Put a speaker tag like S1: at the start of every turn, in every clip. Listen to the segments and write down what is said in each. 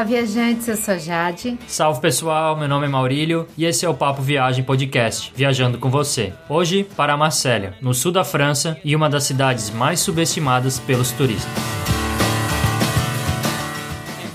S1: Olá, viajantes, eu sou Jade.
S2: Salve pessoal, meu nome é Maurílio e esse é o Papo Viagem Podcast, viajando com você. Hoje para Marselha, no sul da França e uma das cidades mais subestimadas pelos turistas.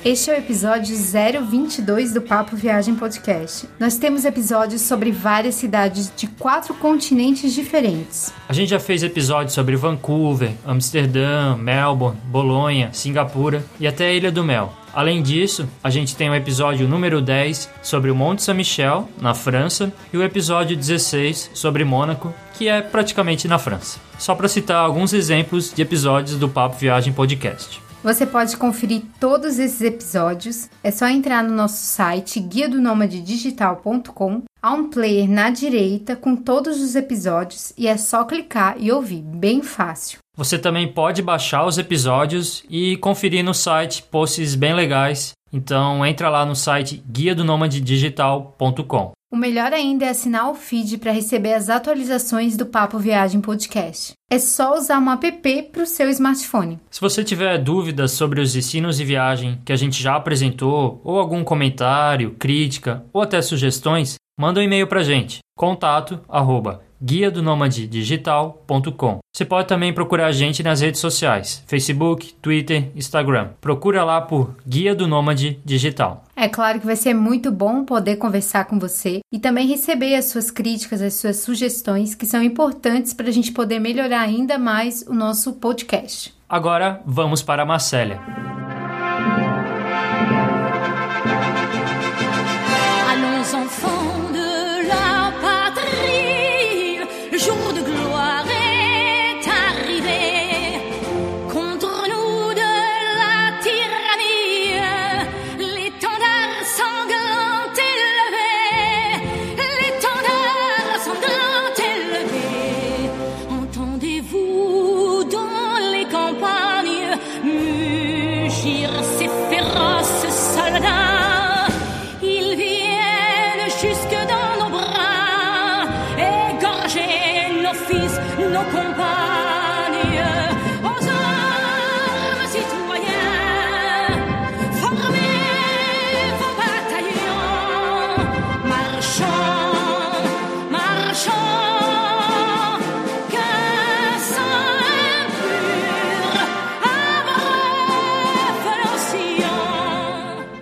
S1: Este é o episódio 022 do Papo Viagem Podcast. Nós temos episódios sobre várias cidades de quatro continentes diferentes.
S2: A gente já fez episódios sobre Vancouver, Amsterdã, Melbourne, Bolonha, Singapura e até a Ilha do Mel. Além disso, a gente tem o episódio número 10 sobre o Monte Saint-Michel, na França, e o episódio 16 sobre Mônaco, que é praticamente na França. Só para citar alguns exemplos de episódios do Papo Viagem Podcast.
S1: Você pode conferir todos esses episódios. É só entrar no nosso site guia do digital.com. Há um player na direita com todos os episódios e é só clicar e ouvir, bem fácil.
S2: Você também pode baixar os episódios e conferir no site posts bem legais. Então entra lá no site guia do digital.com.
S1: O melhor ainda é assinar o feed para receber as atualizações do Papo Viagem Podcast. É só usar um app para o seu smartphone.
S2: Se você tiver dúvidas sobre os destinos de viagem que a gente já apresentou, ou algum comentário, crítica ou até sugestões, manda um e-mail para a gente. Contato arroba guia do digital.com. Você pode também procurar a gente nas redes sociais: Facebook, Twitter, Instagram. Procura lá por Guia do Nômade Digital.
S1: É claro que vai ser muito bom poder conversar com você e também receber as suas críticas, as suas sugestões, que são importantes para a gente poder melhorar ainda mais o nosso podcast.
S2: Agora vamos para a Marcélia.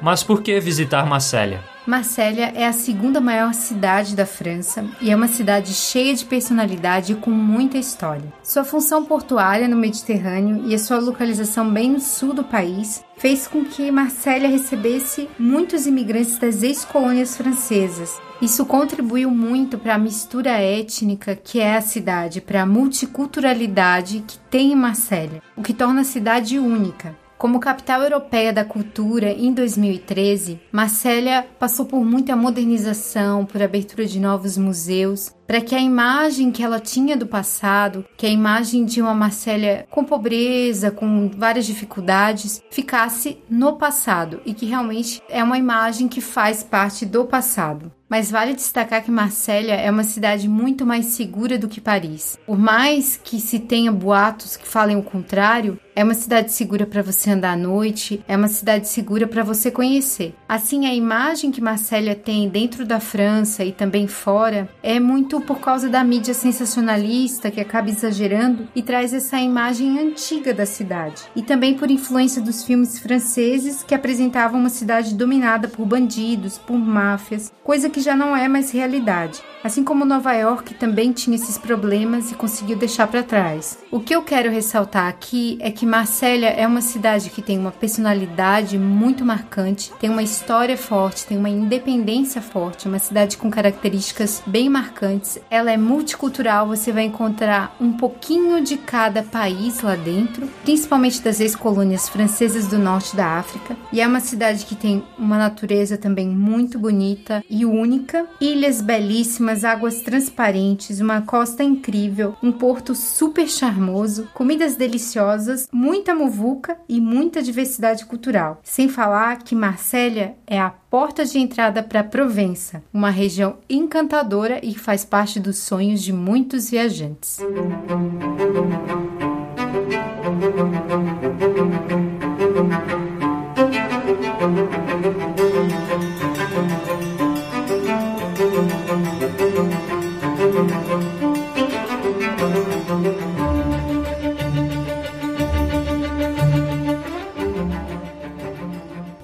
S2: Mas por que visitar Marselha?
S1: Marselha é a segunda maior cidade da França e é uma cidade cheia de personalidade e com muita história. Sua função portuária no Mediterrâneo e a sua localização bem no sul do país fez com que Marselha recebesse muitos imigrantes das ex-colônias francesas. Isso contribuiu muito para a mistura étnica que é a cidade, para a multiculturalidade que tem em Marselha, o que torna a cidade única. Como capital europeia da cultura em 2013, Marselha passou por muita modernização, por abertura de novos museus, para que a imagem que ela tinha do passado, que a imagem de uma Marselha com pobreza, com várias dificuldades, ficasse no passado e que realmente é uma imagem que faz parte do passado. Mas vale destacar que Marselha é uma cidade muito mais segura do que Paris. Por mais que se tenha boatos que falem o contrário, é uma cidade segura para você andar à noite, é uma cidade segura para você conhecer. Assim, a imagem que Marselha tem dentro da França e também fora é muito por causa da mídia sensacionalista que acaba exagerando e traz essa imagem antiga da cidade. E também por influência dos filmes franceses que apresentavam uma cidade dominada por bandidos, por máfias, coisa que já não é mais realidade. Assim como Nova York também tinha esses problemas e conseguiu deixar para trás. O que eu quero ressaltar aqui é que Marselha é uma cidade que tem uma personalidade muito marcante, tem uma história forte, tem uma independência forte, uma cidade com características bem marcantes. Ela é multicultural, você vai encontrar um pouquinho de cada país lá dentro, principalmente das ex-colônias francesas do norte da África. E é uma cidade que tem uma natureza também muito bonita e única, ilhas belíssimas águas transparentes, uma costa incrível, um porto super charmoso, comidas deliciosas, muita muvuca e muita diversidade cultural. Sem falar que Marsella é a porta de entrada para Provença, uma região encantadora e que faz parte dos sonhos de muitos viajantes. Música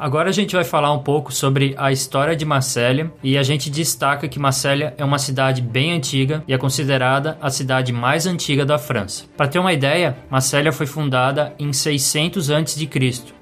S2: Agora a gente vai falar um pouco sobre a história de Marsella e a gente destaca que Marsella é uma cidade bem antiga e é considerada a cidade mais antiga da França. Para ter uma ideia, Marsella foi fundada em 600 a.C.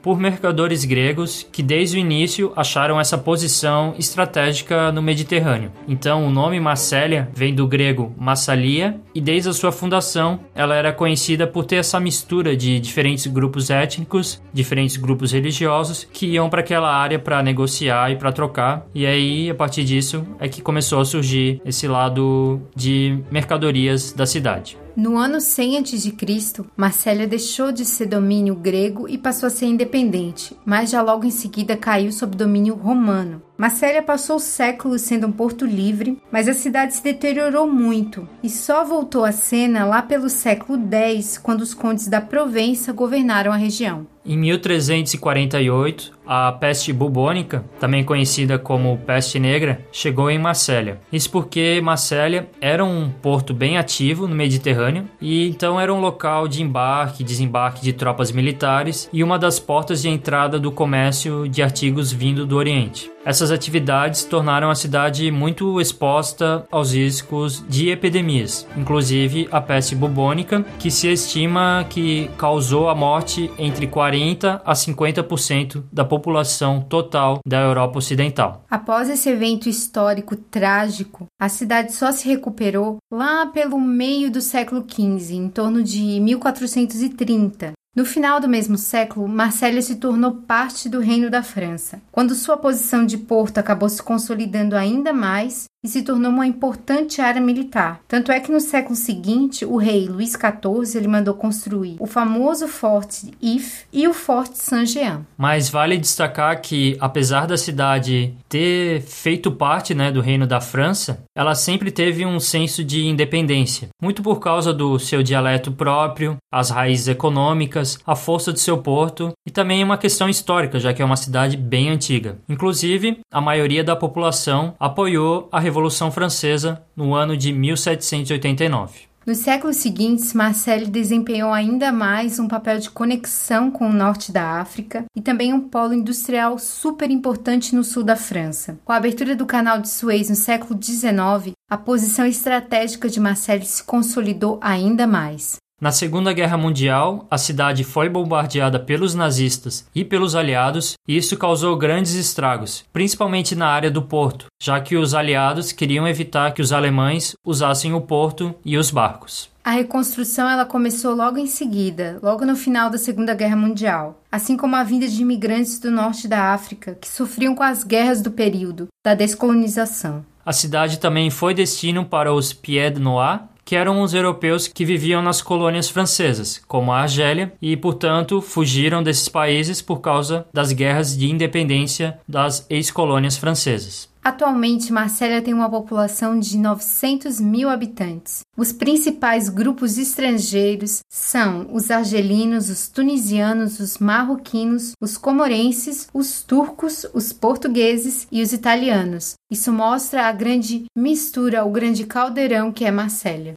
S2: por mercadores gregos que desde o início acharam essa posição estratégica no Mediterrâneo. Então o nome Marsella vem do grego Massalia e desde a sua fundação ela era conhecida por ter essa mistura de diferentes grupos étnicos, diferentes grupos religiosos que iam aquela área para negociar e para trocar. E aí, a partir disso, é que começou a surgir esse lado de mercadorias da cidade.
S1: No ano 100 a.C., Marsella deixou de ser domínio grego e passou a ser independente, mas já logo em seguida caiu sob domínio romano. Marsella passou séculos sendo um porto livre, mas a cidade se deteriorou muito e só voltou à cena lá pelo século X, quando os condes da Provença governaram a região.
S2: Em 1348, a peste bubônica, também conhecida como peste negra, chegou em Marsella. Isso porque Marsella era um porto bem ativo no Mediterrâneo e então era um local de embarque e desembarque de tropas militares e uma das portas de entrada do comércio de artigos vindo do Oriente. Essas atividades tornaram a cidade muito exposta aos riscos de epidemias, inclusive a peste bubônica, que se estima que causou a morte entre 40 a 50% da população total da Europa Ocidental.
S1: Após esse evento histórico trágico, a cidade só se recuperou lá pelo meio do século XV, em torno de 1430, no final do mesmo século, Marsella se tornou parte do Reino da França, quando sua posição de porto acabou se consolidando ainda mais e se tornou uma importante área militar. Tanto é que no século seguinte, o rei Luís XIV ele mandou construir o famoso Forte If e o Forte Saint-Jean.
S2: Mas vale destacar que, apesar da cidade ter feito parte né, do Reino da França, ela sempre teve um senso de independência, muito por causa do seu dialeto próprio, as raízes econômicas, a força de seu porto e também uma questão histórica, já que é uma cidade bem antiga. Inclusive, a maioria da população apoiou a Revolução Francesa no ano de 1789.
S1: Nos séculos seguintes, Marcelle desempenhou ainda mais um papel de conexão com o norte da África e também um polo industrial super importante no sul da França. Com a abertura do canal de Suez no século XIX, a posição estratégica de Marcelle se consolidou ainda mais.
S2: Na Segunda Guerra Mundial, a cidade foi bombardeada pelos nazistas e pelos aliados, e isso causou grandes estragos, principalmente na área do porto, já que os aliados queriam evitar que os alemães usassem o porto e os barcos.
S1: A reconstrução ela começou logo em seguida, logo no final da Segunda Guerra Mundial, assim como a vinda de imigrantes do norte da África que sofriam com as guerras do período da descolonização.
S2: A cidade também foi destino para os Pied Noirs, que eram os europeus que viviam nas colônias francesas, como a Argélia, e, portanto, fugiram desses países por causa das guerras de independência das ex-colônias francesas.
S1: Atualmente, Marsella tem uma população de 900 mil habitantes. Os principais grupos estrangeiros são os argelinos, os tunisianos, os marroquinos, os comorenses, os turcos, os portugueses e os italianos. Isso mostra a grande mistura, o grande caldeirão que é Marsella.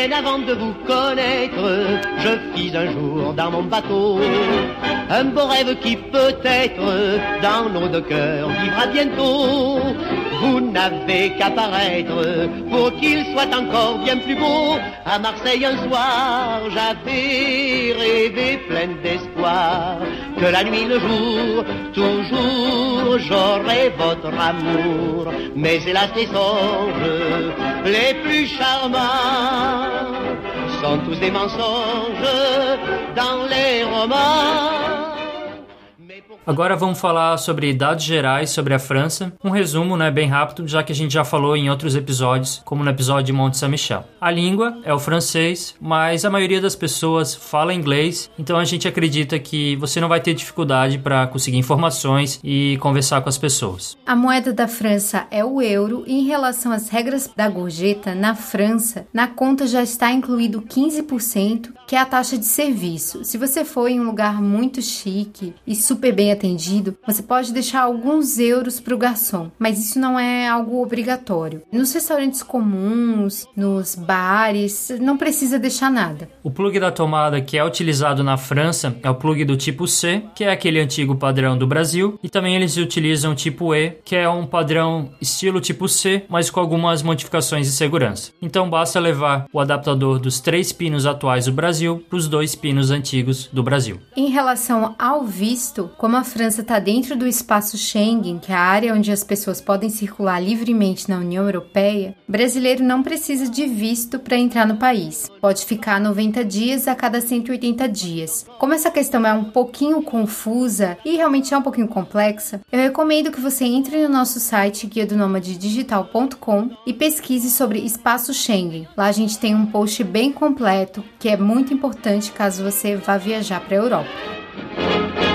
S3: Bien avant de vous connaître, je fis un jour dans mon bateau un beau rêve qui peut-être dans nos deux cœurs vivra bientôt. Vous n'avez qu'à paraître pour qu'il soit encore bien plus beau. À Marseille un soir, j'avais rêvé plein d'espoir que la nuit, le jour, toujours j'aurai votre amour. Mais hélas les songes les plus charmants sont tous des mensonges dans les romans.
S2: Agora vamos falar sobre dados gerais sobre a França. Um resumo, né, bem rápido, já que a gente já falou em outros episódios, como no episódio de Monte Saint-Michel. A língua é o francês, mas a maioria das pessoas fala inglês, então a gente acredita que você não vai ter dificuldade para conseguir informações e conversar com as pessoas.
S1: A moeda da França é o euro e em relação às regras da gorjeta, na França, na conta já está incluído 15%, que é a taxa de serviço. Se você for em um lugar muito chique e super bem bem atendido, você pode deixar alguns euros para o garçom, mas isso não é algo obrigatório. Nos restaurantes comuns, nos bares, não precisa deixar nada.
S2: O plug da tomada que é utilizado na França é o plug do tipo C, que é aquele antigo padrão do Brasil, e também eles utilizam o tipo E, que é um padrão estilo tipo C, mas com algumas modificações de segurança. Então basta levar o adaptador dos três pinos atuais do Brasil para os dois pinos antigos do Brasil.
S1: Em relação ao visto, como a França está dentro do espaço Schengen, que é a área onde as pessoas podem circular livremente na União Europeia, brasileiro não precisa de visto para entrar no país. Pode ficar 90 dias a cada 180 dias. Como essa questão é um pouquinho confusa e realmente é um pouquinho complexa, eu recomendo que você entre no nosso site guia do digital.com e pesquise sobre espaço Schengen. Lá a gente tem um post bem completo que é muito importante caso você vá viajar para a Europa.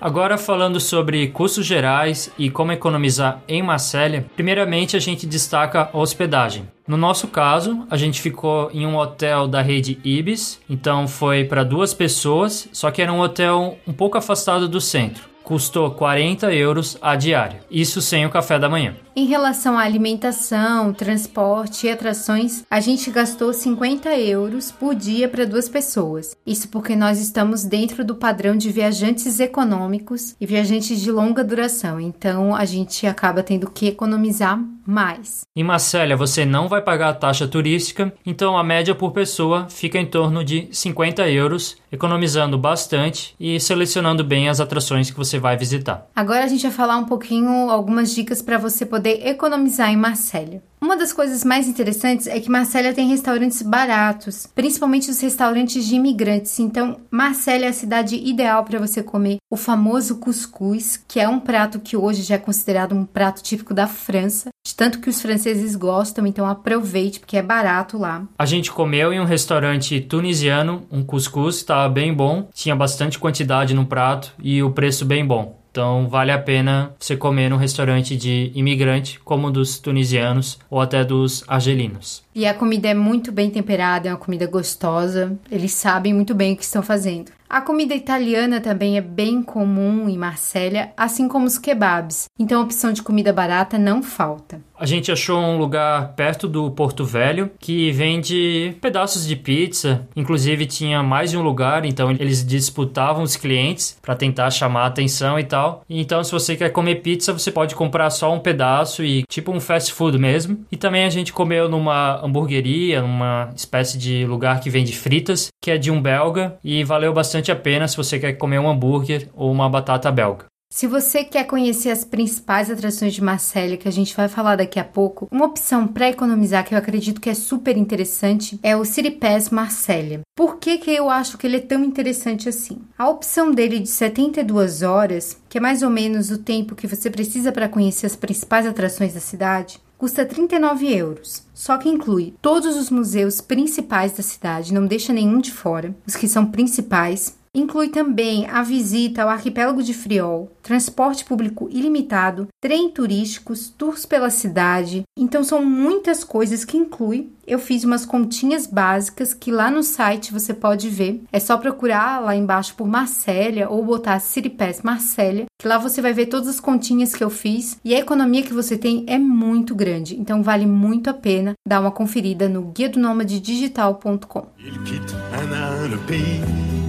S2: Agora falando sobre custos gerais e como economizar em Marselha, primeiramente a gente destaca a hospedagem. No nosso caso, a gente ficou em um hotel da rede Ibis, então foi para duas pessoas, só que era um hotel um pouco afastado do centro custou 40 euros a diária, isso sem o café da manhã.
S1: Em relação à alimentação, transporte e atrações, a gente gastou 50 euros por dia para duas pessoas. Isso porque nós estamos dentro do padrão de viajantes econômicos e viajantes de longa duração, então a gente acaba tendo que economizar mais.
S2: Em Marselha você não vai pagar a taxa turística, então a média por pessoa fica em torno de 50 euros, economizando bastante e selecionando bem as atrações que você vai visitar.
S1: Agora a gente vai falar um pouquinho algumas dicas para você poder economizar em Marselha. Uma das coisas mais interessantes é que Marselha tem restaurantes baratos, principalmente os restaurantes de imigrantes. Então, Marselha é a cidade ideal para você comer o famoso cuscuz, que é um prato que hoje já é considerado um prato típico da França, de tanto que os franceses gostam, então aproveite porque é barato lá.
S2: A gente comeu em um restaurante tunisiano, um cuscuz, estava bem bom, tinha bastante quantidade no prato e o preço bem bom. Então vale a pena você comer num restaurante de imigrante, como dos tunisianos ou até dos argelinos.
S1: E a comida é muito bem temperada, é uma comida gostosa. Eles sabem muito bem o que estão fazendo. A comida italiana também é bem comum em Marsella, assim como os kebabs. Então a opção de comida barata não falta.
S2: A gente achou um lugar perto do Porto Velho que vende pedaços de pizza. Inclusive tinha mais de um lugar, então eles disputavam os clientes para tentar chamar a atenção e tal. Então se você quer comer pizza, você pode comprar só um pedaço e tipo um fast food mesmo. E também a gente comeu numa hamburgueria, numa espécie de lugar que vende fritas, que é de um belga e valeu bastante a pena se você quer comer um hambúrguer ou uma batata belga.
S1: Se você quer conhecer as principais atrações de Marselha, que a gente vai falar daqui a pouco, uma opção para economizar que eu acredito que é super interessante é o City Pass Marselha. Por que, que eu acho que ele é tão interessante assim? A opção dele de 72 horas, que é mais ou menos o tempo que você precisa para conhecer as principais atrações da cidade, custa 39 euros. Só que inclui todos os museus principais da cidade, não deixa nenhum de fora, os que são principais, Inclui também a visita ao arquipélago de Friol, transporte público ilimitado, trem turísticos, tours pela cidade. Então são muitas coisas que inclui. Eu fiz umas continhas básicas que lá no site você pode ver. É só procurar lá embaixo por Marcélia ou botar City Pass Marcélia, que lá você vai ver todas as continhas que eu fiz e a economia que você tem é muito grande. Então vale muito a pena dar uma conferida no guia do nômade digital.com.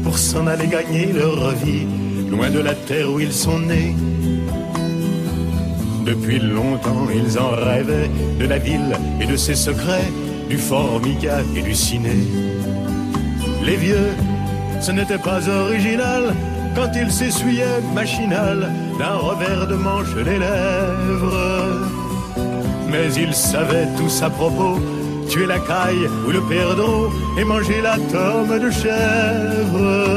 S1: pour s'en aller gagner leur vie, loin de la terre où ils sont nés. Depuis longtemps, ils en rêvaient de la ville et de ses secrets, du formica et du ciné. Les vieux, ce n'était pas original quand ils s'essuyaient machinal d'un revers de manche les lèvres. Mais ils savaient tous à propos tuer la caille ou le perdreau et manger la tome de chèvre.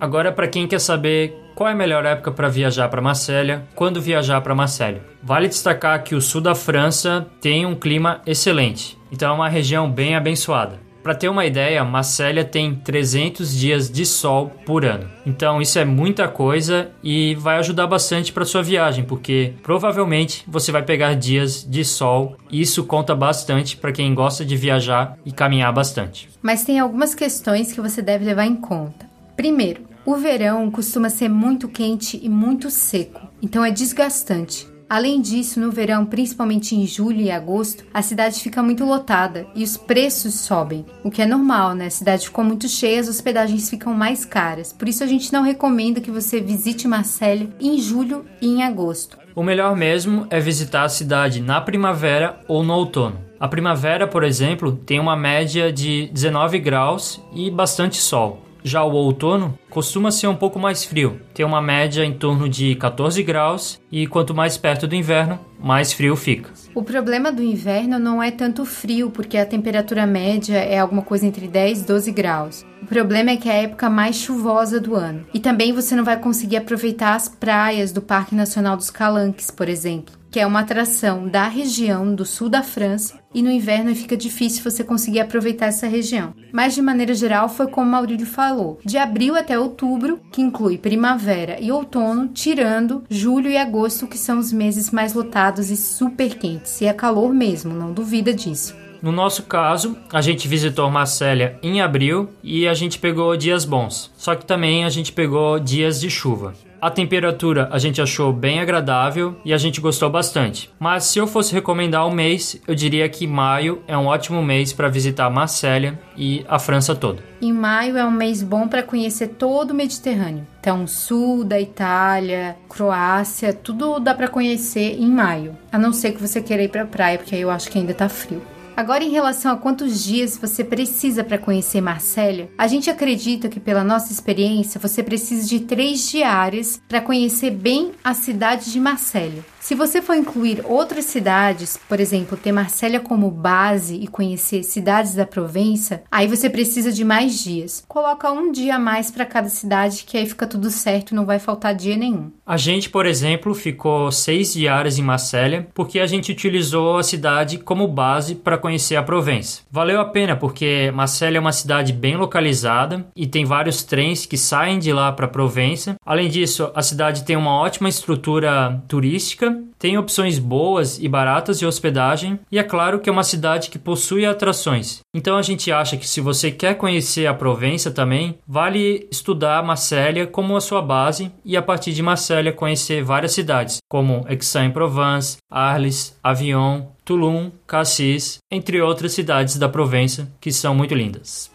S2: Agora, para quem quer saber qual é a melhor época para viajar para Marselha, quando viajar para Marselha, vale destacar que o sul da França tem um clima excelente, então é uma região bem abençoada. Para ter uma ideia, Marselha tem 300 dias de sol por ano. Então isso é muita coisa e vai ajudar bastante para sua viagem, porque provavelmente você vai pegar dias de sol isso conta bastante para quem gosta de viajar e caminhar bastante.
S1: Mas tem algumas questões que você deve levar em conta. Primeiro, o verão costuma ser muito quente e muito seco, então é desgastante. Além disso, no verão, principalmente em julho e agosto, a cidade fica muito lotada e os preços sobem, o que é normal, né? A cidade ficou muito cheia, as hospedagens ficam mais caras. Por isso a gente não recomenda que você visite Marselha em julho e em agosto.
S2: O melhor mesmo é visitar a cidade na primavera ou no outono. A primavera, por exemplo, tem uma média de 19 graus e bastante sol. Já o outono costuma ser um pouco mais frio, tem uma média em torno de 14 graus e quanto mais perto do inverno, mais frio fica.
S1: O problema do inverno não é tanto frio, porque a temperatura média é alguma coisa entre 10 e 12 graus. O problema é que é a época mais chuvosa do ano. E também você não vai conseguir aproveitar as praias do Parque Nacional dos Calanques, por exemplo que é uma atração da região do sul da França, e no inverno fica difícil você conseguir aproveitar essa região. Mas de maneira geral, foi como Maurílio falou: de abril até outubro, que inclui primavera e outono, tirando julho e agosto, que são os meses mais lotados e super quentes. E é calor mesmo, não duvida disso.
S2: No nosso caso, a gente visitou Marselha em abril e a gente pegou dias bons. Só que também a gente pegou dias de chuva. A temperatura a gente achou bem agradável e a gente gostou bastante. Mas se eu fosse recomendar um mês, eu diria que maio é um ótimo mês para visitar Marselha e a França toda.
S1: Em maio é um mês bom para conhecer todo o Mediterrâneo. Então, sul da Itália, Croácia, tudo dá para conhecer em maio. A não ser que você queira ir para praia, porque aí eu acho que ainda tá frio. Agora, em relação a quantos dias você precisa para conhecer Marsella, a gente acredita que, pela nossa experiência, você precisa de três diárias para conhecer bem a cidade de Marsella. Se você for incluir outras cidades, por exemplo, ter Marsella como base e conhecer cidades da Provença, aí você precisa de mais dias. Coloca um dia a mais para cada cidade, que aí fica tudo certo, não vai faltar dia nenhum.
S2: A gente, por exemplo, ficou seis diárias em Marsella porque a gente utilizou a cidade como base para conhecer a Provença. Valeu a pena porque Marsella é uma cidade bem localizada e tem vários trens que saem de lá para Provença. Além disso, a cidade tem uma ótima estrutura turística tem opções boas e baratas de hospedagem e é claro que é uma cidade que possui atrações. Então a gente acha que se você quer conhecer a Provença também, vale estudar Marselha como a sua base e a partir de Marselha conhecer várias cidades, como Aix-en-Provence, Arles, Avignon, Toulon, Cassis, entre outras cidades da Provença que são muito lindas.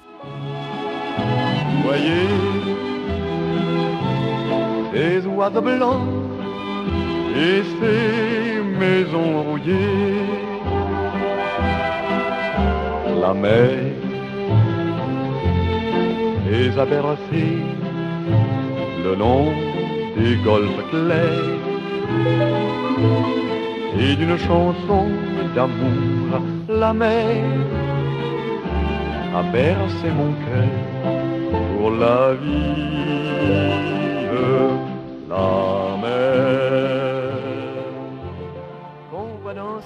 S2: Voyez, et ces maisons rouillées. La mer les a bercées le long des golfes clairs et d'une chanson d'amour la mer a bercé mon cœur pour la vie. La mer.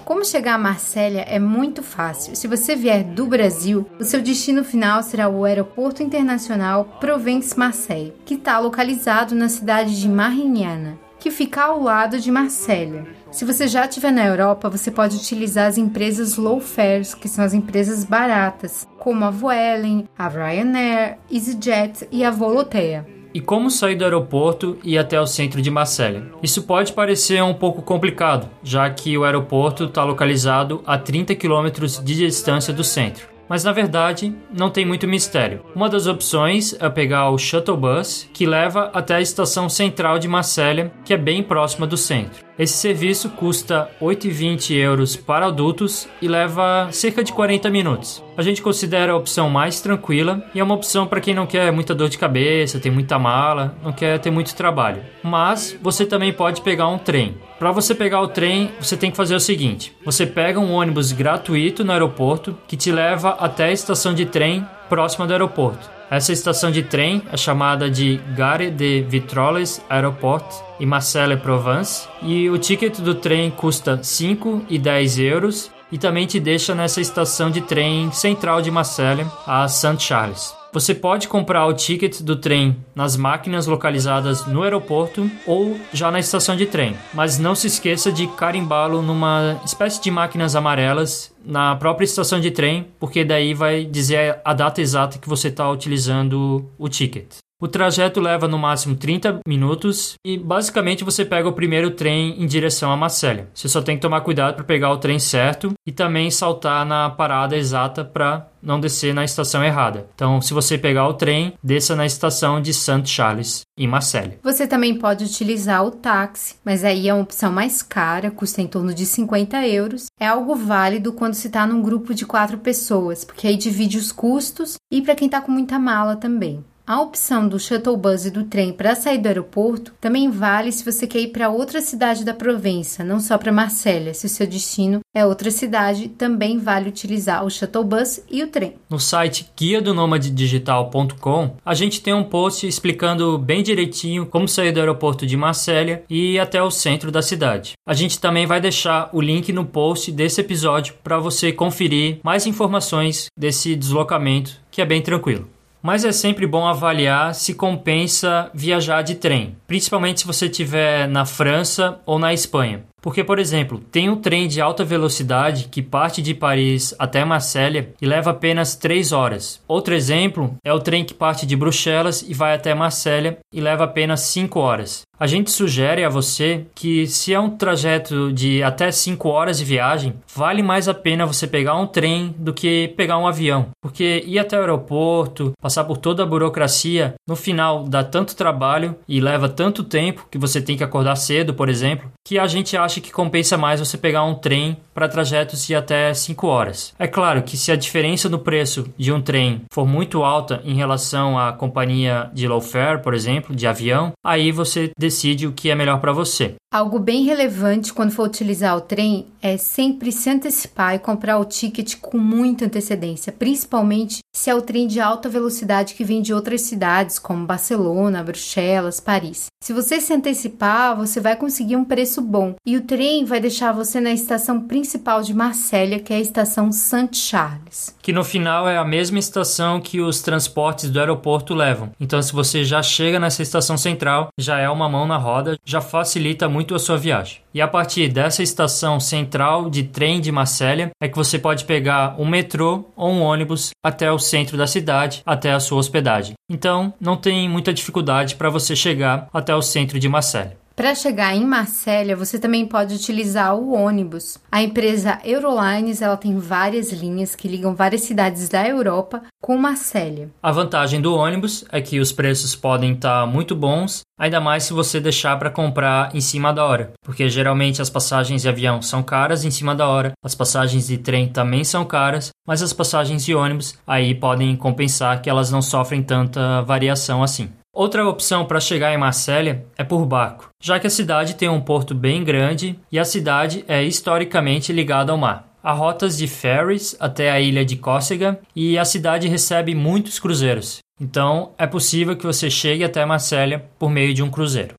S1: Como chegar a Marsella é muito fácil. Se você vier do Brasil, o seu destino final será o Aeroporto Internacional Provence-Marseille, que está localizado na cidade de Marignana, que fica ao lado de Marsella. Se você já estiver na Europa, você pode utilizar as empresas low fares, que são as empresas baratas, como a Vueling, a Ryanair, EasyJet e a Volotea.
S2: E como sair do aeroporto e ir até o centro de Marselha? Isso pode parecer um pouco complicado, já que o aeroporto está localizado a 30 quilômetros de distância do centro mas na verdade não tem muito mistério. Uma das opções é pegar o shuttle bus, que leva até a estação central de Marselha, que é bem próxima do centro. Esse serviço custa 8,20 euros para adultos e leva cerca de 40 minutos. A gente considera a opção mais tranquila e é uma opção para quem não quer muita dor de cabeça, tem muita mala, não quer ter muito trabalho. Mas você também pode pegar um trem. Para você pegar o trem, você tem que fazer o seguinte: você pega um ônibus gratuito no aeroporto que te leva até a estação de trem próxima do aeroporto. Essa estação de trem é chamada de Gare de Vitroles Aeroport e Marseille Provence e o ticket do trem custa 5 e 10 euros e também te deixa nessa estação de trem central de Marseille, a St. Você pode comprar o ticket do trem nas máquinas localizadas no aeroporto ou já na estação de trem, mas não se esqueça de carimbá-lo numa espécie de máquinas amarelas na própria estação de trem, porque daí vai dizer a data exata que você está utilizando o ticket. O trajeto leva no máximo 30 minutos e basicamente você pega o primeiro trem em direção a Marselha. Você só tem que tomar cuidado para pegar o trem certo e também saltar na parada exata para não descer na estação errada. Então, se você pegar o trem, desça na estação de St. Charles, em Marselha.
S1: Você também pode utilizar o táxi, mas aí é uma opção mais cara, custa em torno de 50 euros. É algo válido quando se está num grupo de quatro pessoas, porque aí divide os custos e para quem está com muita mala também. A opção do shuttle bus e do trem para sair do aeroporto também vale se você quer ir para outra cidade da Provença, não só para Marsella. Se o seu destino é outra cidade, também vale utilizar o shuttle bus e o trem.
S2: No site guia do digital.com, a gente tem um post explicando bem direitinho como sair do aeroporto de Marsella e ir até o centro da cidade. A gente também vai deixar o link no post desse episódio para você conferir mais informações desse deslocamento, que é bem tranquilo mas é sempre bom avaliar se compensa viajar de trem, principalmente se você estiver na França ou na Espanha. Porque, por exemplo, tem um trem de alta velocidade que parte de Paris até Marselha e leva apenas 3 horas. Outro exemplo é o trem que parte de Bruxelas e vai até Marselha e leva apenas 5 horas. A gente sugere a você que, se é um trajeto de até 5 horas de viagem, vale mais a pena você pegar um trem do que pegar um avião. Porque ir até o aeroporto, passar por toda a burocracia, no final dá tanto trabalho e leva tanto tempo que você tem que acordar cedo, por exemplo, que a gente acha que compensa mais você pegar um trem para trajetos de até 5 horas. É claro que se a diferença no preço de um trem for muito alta em relação à companhia de low fare, por exemplo, de avião, aí você decide o que é melhor para você.
S1: Algo bem relevante quando for utilizar o trem é sempre se antecipar e comprar o ticket com muita antecedência, principalmente se é o trem de alta velocidade que vem de outras cidades, como Barcelona, Bruxelas, Paris. Se você se antecipar, você vai conseguir um preço bom e o trem vai deixar você na estação principal de Marsella, que é a estação Saint Charles.
S2: Que no final é a mesma estação que os transportes do aeroporto levam. Então, se você já chega nessa estação central, já é uma mão na roda, já facilita muito a sua viagem. E a partir dessa estação central de trem de Marsella é que você pode pegar um metrô ou um ônibus até o centro da cidade, até a sua hospedagem. Então, não tem muita dificuldade para você chegar até o centro de Marsella.
S1: Para chegar em Marsella, você também pode utilizar o ônibus. A empresa Eurolines ela tem várias linhas que ligam várias cidades da Europa com Marsella.
S2: A vantagem do ônibus é que os preços podem estar tá muito bons, ainda mais se você deixar para comprar em cima da hora, porque geralmente as passagens de avião são caras em cima da hora, as passagens de trem também são caras, mas as passagens de ônibus aí podem compensar que elas não sofrem tanta variação assim. Outra opção para chegar em Marselha é por barco, já que a cidade tem um porto bem grande e a cidade é historicamente ligada ao mar. Há rotas de ferries até a ilha de Córcega e a cidade recebe muitos cruzeiros. Então, é possível que você chegue até Marselha por meio de um cruzeiro.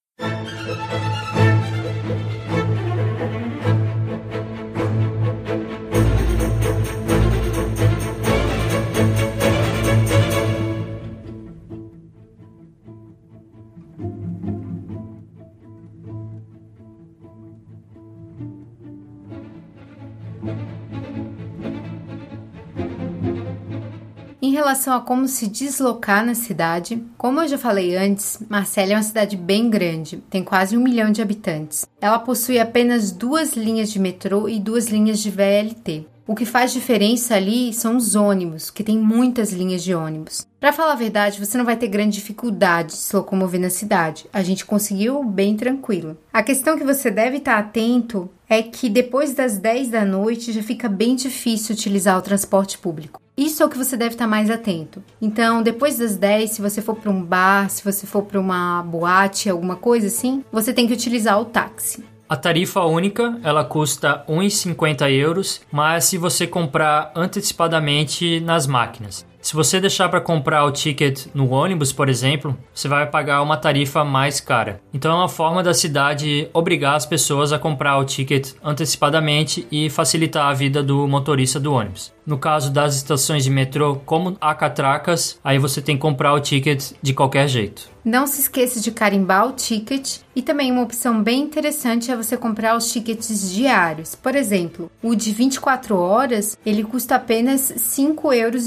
S1: Relação a como se deslocar na cidade, como eu já falei antes, Marselha é uma cidade bem grande, tem quase um milhão de habitantes. Ela possui apenas duas linhas de metrô e duas linhas de VLT. O que faz diferença ali são os ônibus, que tem muitas linhas de ônibus. Para falar a verdade, você não vai ter grande dificuldade de se locomover na cidade. A gente conseguiu bem tranquilo. A questão que você deve estar atento é que depois das 10 da noite já fica bem difícil utilizar o transporte público. Isso é o que você deve estar mais atento. Então, depois das 10, se você for para um bar, se você for para uma boate, alguma coisa assim, você tem que utilizar o táxi.
S2: A tarifa única ela custa 1,50 euros, mas se você comprar antecipadamente nas máquinas. Se você deixar para comprar o ticket no ônibus, por exemplo, você vai pagar uma tarifa mais cara. Então é uma forma da cidade obrigar as pessoas a comprar o ticket antecipadamente e facilitar a vida do motorista do ônibus. No caso das estações de metrô, como há catracas, aí você tem que comprar o ticket de qualquer jeito.
S1: Não se esqueça de carimbar o ticket e também uma opção bem interessante é você comprar os tickets diários. Por exemplo, o de 24 horas, ele custa apenas R$ 5,20 euros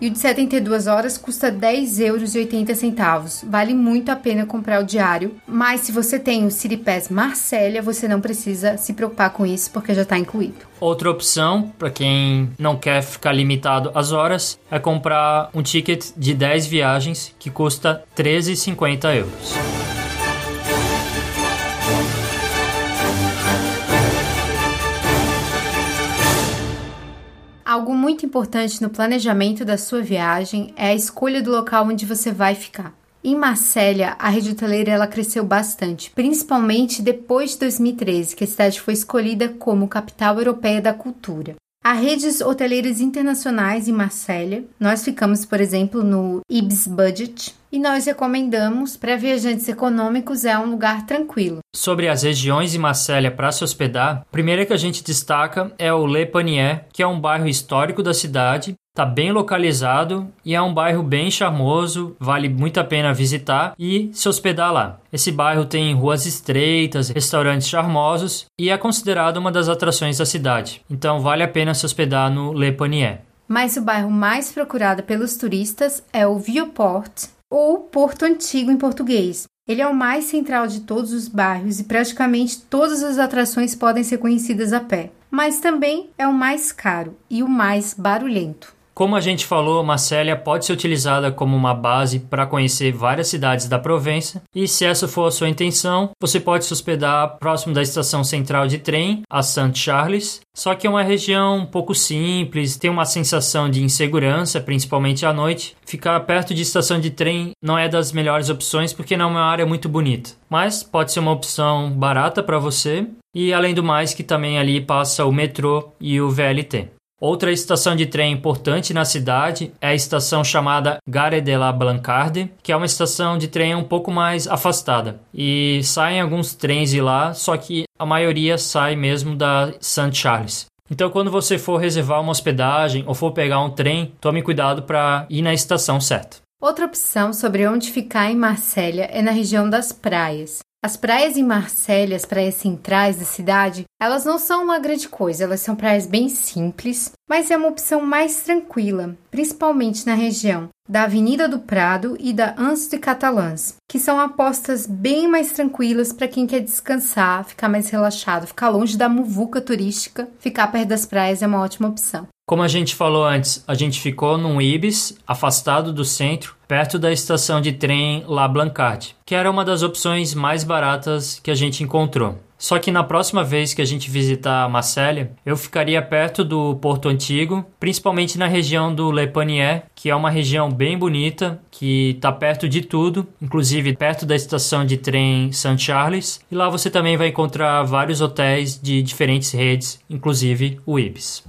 S1: e o de 72 horas custa R$ 10,80 euros. Vale muito a pena comprar o diário, mas se você tem o City Pass você não precisa se preocupar com isso porque já está incluído.
S2: Outra opção, para quem não quer ficar limitado às horas, é comprar um ticket de 10 viagens que custa 13,50 euros.
S1: Algo muito importante no planejamento da sua viagem é a escolha do local onde você vai ficar. Em Marsella, a rede hoteleira ela cresceu bastante, principalmente depois de 2013, que a cidade foi escolhida como capital europeia da cultura. Há redes hoteleiras internacionais em Marsella. Nós ficamos, por exemplo, no Ibis Budget e nós recomendamos para viajantes econômicos é um lugar tranquilo.
S2: Sobre as regiões de Marsella para se hospedar, a primeira que a gente destaca é o Le Panier, que é um bairro histórico da cidade Tá bem localizado e é um bairro bem charmoso, vale muito a pena visitar e se hospedar lá. Esse bairro tem ruas estreitas, restaurantes charmosos e é considerado uma das atrações da cidade. Então vale a pena se hospedar no Le Panier.
S1: Mas o bairro mais procurado pelos turistas é o Vieux-Port, ou Porto Antigo em português. Ele é o mais central de todos os bairros e praticamente todas as atrações podem ser conhecidas a pé, mas também é o mais caro e o mais barulhento.
S2: Como a gente falou, Marselha pode ser utilizada como uma base para conhecer várias cidades da Provença, e se essa for a sua intenção, você pode se hospedar próximo da estação central de trem, a Saint Charles. Só que é uma região um pouco simples, tem uma sensação de insegurança, principalmente à noite. Ficar perto de estação de trem não é das melhores opções porque não é uma área muito bonita, mas pode ser uma opção barata para você. E além do mais, que também ali passa o metrô e o VLT. Outra estação de trem importante na cidade é a estação chamada Gare de la Blancarde, que é uma estação de trem um pouco mais afastada. E saem alguns trens de lá, só que a maioria sai mesmo da St. Charles. Então, quando você for reservar uma hospedagem ou for pegar um trem, tome cuidado para ir na estação certa.
S1: Outra opção sobre onde ficar em Marsella é na região das praias. As praias em Marsella, as praias centrais da cidade, elas não são uma grande coisa, elas são praias bem simples, mas é uma opção mais tranquila, principalmente na região da Avenida do Prado e da Anse de Catalãs, que são apostas bem mais tranquilas para quem quer descansar, ficar mais relaxado, ficar longe da muvuca turística, ficar perto das praias é uma ótima opção.
S2: Como a gente falou antes, a gente ficou num Ibis, afastado do centro, perto da estação de trem La Blancarde, que era uma das opções mais baratas que a gente encontrou. Só que na próxima vez que a gente visitar Marselha, eu ficaria perto do Porto Antigo, principalmente na região do Le Panier, que é uma região bem bonita, que está perto de tudo, inclusive perto da estação de trem St. Charles. E lá você também vai encontrar vários hotéis de diferentes redes, inclusive o Ibis.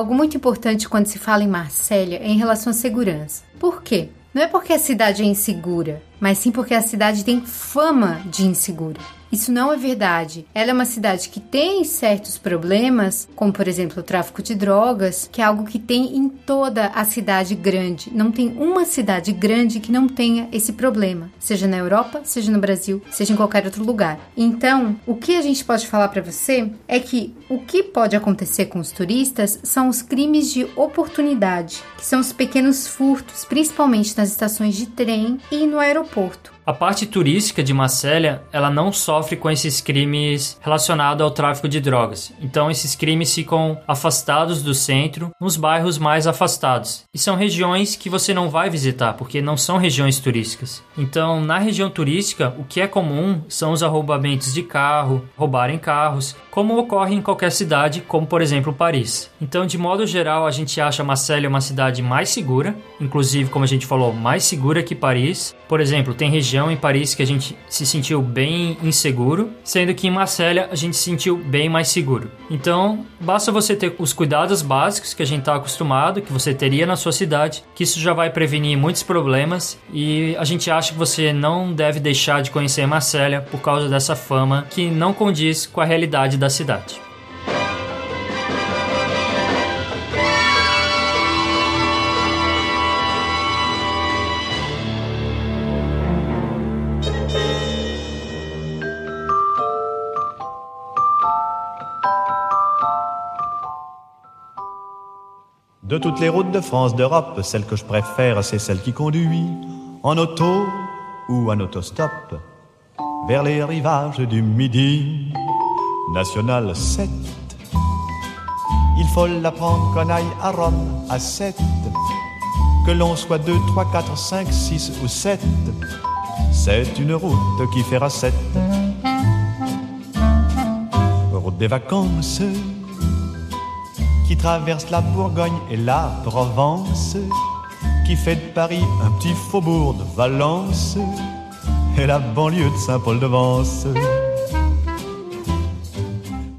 S1: Algo muito importante quando se fala em Marsella é em relação à segurança. Por quê? Não é porque a cidade é insegura, mas sim porque a cidade tem fama de insegura. Isso não é verdade. Ela é uma cidade que tem certos problemas, como por exemplo o tráfico de drogas, que é algo que tem em toda a cidade grande. Não tem uma cidade grande que não tenha esse problema, seja na Europa, seja no Brasil, seja em qualquer outro lugar. Então, o que a gente pode falar para você é que o que pode acontecer com os turistas são os crimes de oportunidade, que são os pequenos furtos, principalmente nas estações de trem e no aeroporto.
S2: A parte turística de Marselha, ela não sofre com esses crimes relacionados ao tráfico de drogas. Então esses crimes ficam afastados do centro, nos bairros mais afastados. E são regiões que você não vai visitar, porque não são regiões turísticas. Então, na região turística, o que é comum são os arrombamentos de carro, roubarem carros, como ocorre em qualquer cidade, como por exemplo Paris. Então, de modo geral, a gente acha Marselha uma cidade mais segura, inclusive, como a gente falou, mais segura que Paris. Por exemplo, tem região em Paris que a gente se sentiu bem inseguro, sendo que em Marselha a gente se sentiu bem mais seguro. Então, basta você ter os cuidados básicos que a gente está acostumado, que você teria na sua cidade, que isso já vai prevenir muitos problemas e a gente acha que você não deve deixar de conhecer Marselha por causa dessa fama que não condiz com a realidade da cidade.
S4: De toutes les routes de France, d'Europe, celle que je préfère, c'est celle qui conduit en auto ou en autostop vers les rivages du Midi. National 7. Il faut la prendre qu'on aille à Rome à 7. Que l'on soit 2, 3, 4, 5, 6 ou 7. C'est une route qui fera 7. Route des vacances traverse la Bourgogne et la Provence, qui fait de Paris un petit faubourg de Valence et la banlieue de Saint-Paul-de-Vence.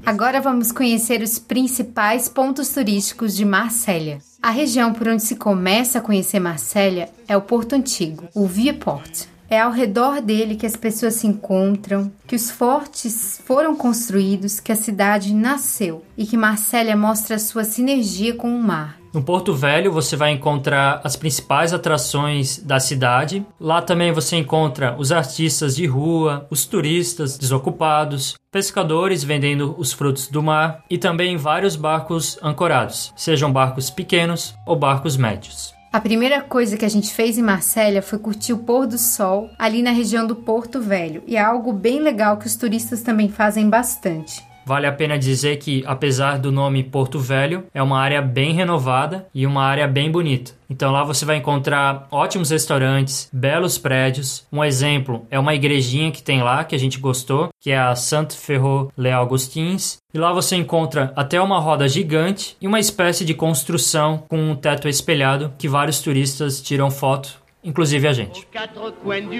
S1: Agora vamos conhecer os principais pontos turísticos de Marsella. A região por onde se começa a conhecer Marsella é o Porto Antigo, o Vieux-Port. É ao redor dele que as pessoas se encontram, que os fortes foram construídos, que a cidade nasceu e que Marsella mostra sua sinergia com o mar.
S2: No Porto Velho você vai encontrar as principais atrações da cidade. Lá também você encontra os artistas de rua, os turistas desocupados, pescadores vendendo os frutos do mar e também vários barcos ancorados, sejam barcos pequenos ou barcos médios.
S1: A primeira coisa que a gente fez em Marsella foi curtir o pôr do sol ali na região do Porto Velho, e é algo bem legal que os turistas também fazem bastante.
S2: Vale a pena dizer que, apesar do nome Porto Velho, é uma área bem renovada e uma área bem bonita. Então lá você vai encontrar ótimos restaurantes, belos prédios. Um exemplo é uma igrejinha que tem lá que a gente gostou, que é a Santo Ferro Le Augustins. E lá você encontra até uma roda gigante e uma espécie de construção com um teto espelhado que vários turistas tiram foto inclusive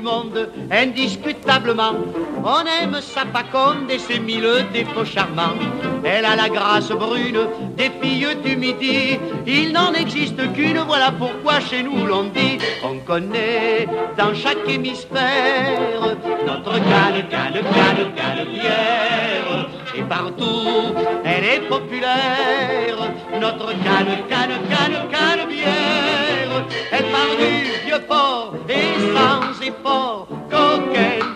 S3: monde, indiscutablement, On aime sa paconde et ses mille défauts charmants. Elle a la grâce brune des filles du midi. Il n'en existe qu'une, voilà pourquoi chez nous l'on dit. On connaît dans chaque hémisphère notre canne, canne, canne, canne, pierre. Et partout, elle est populaire. Notre canne, canne, canne, canne. Du vieux port et sans effort,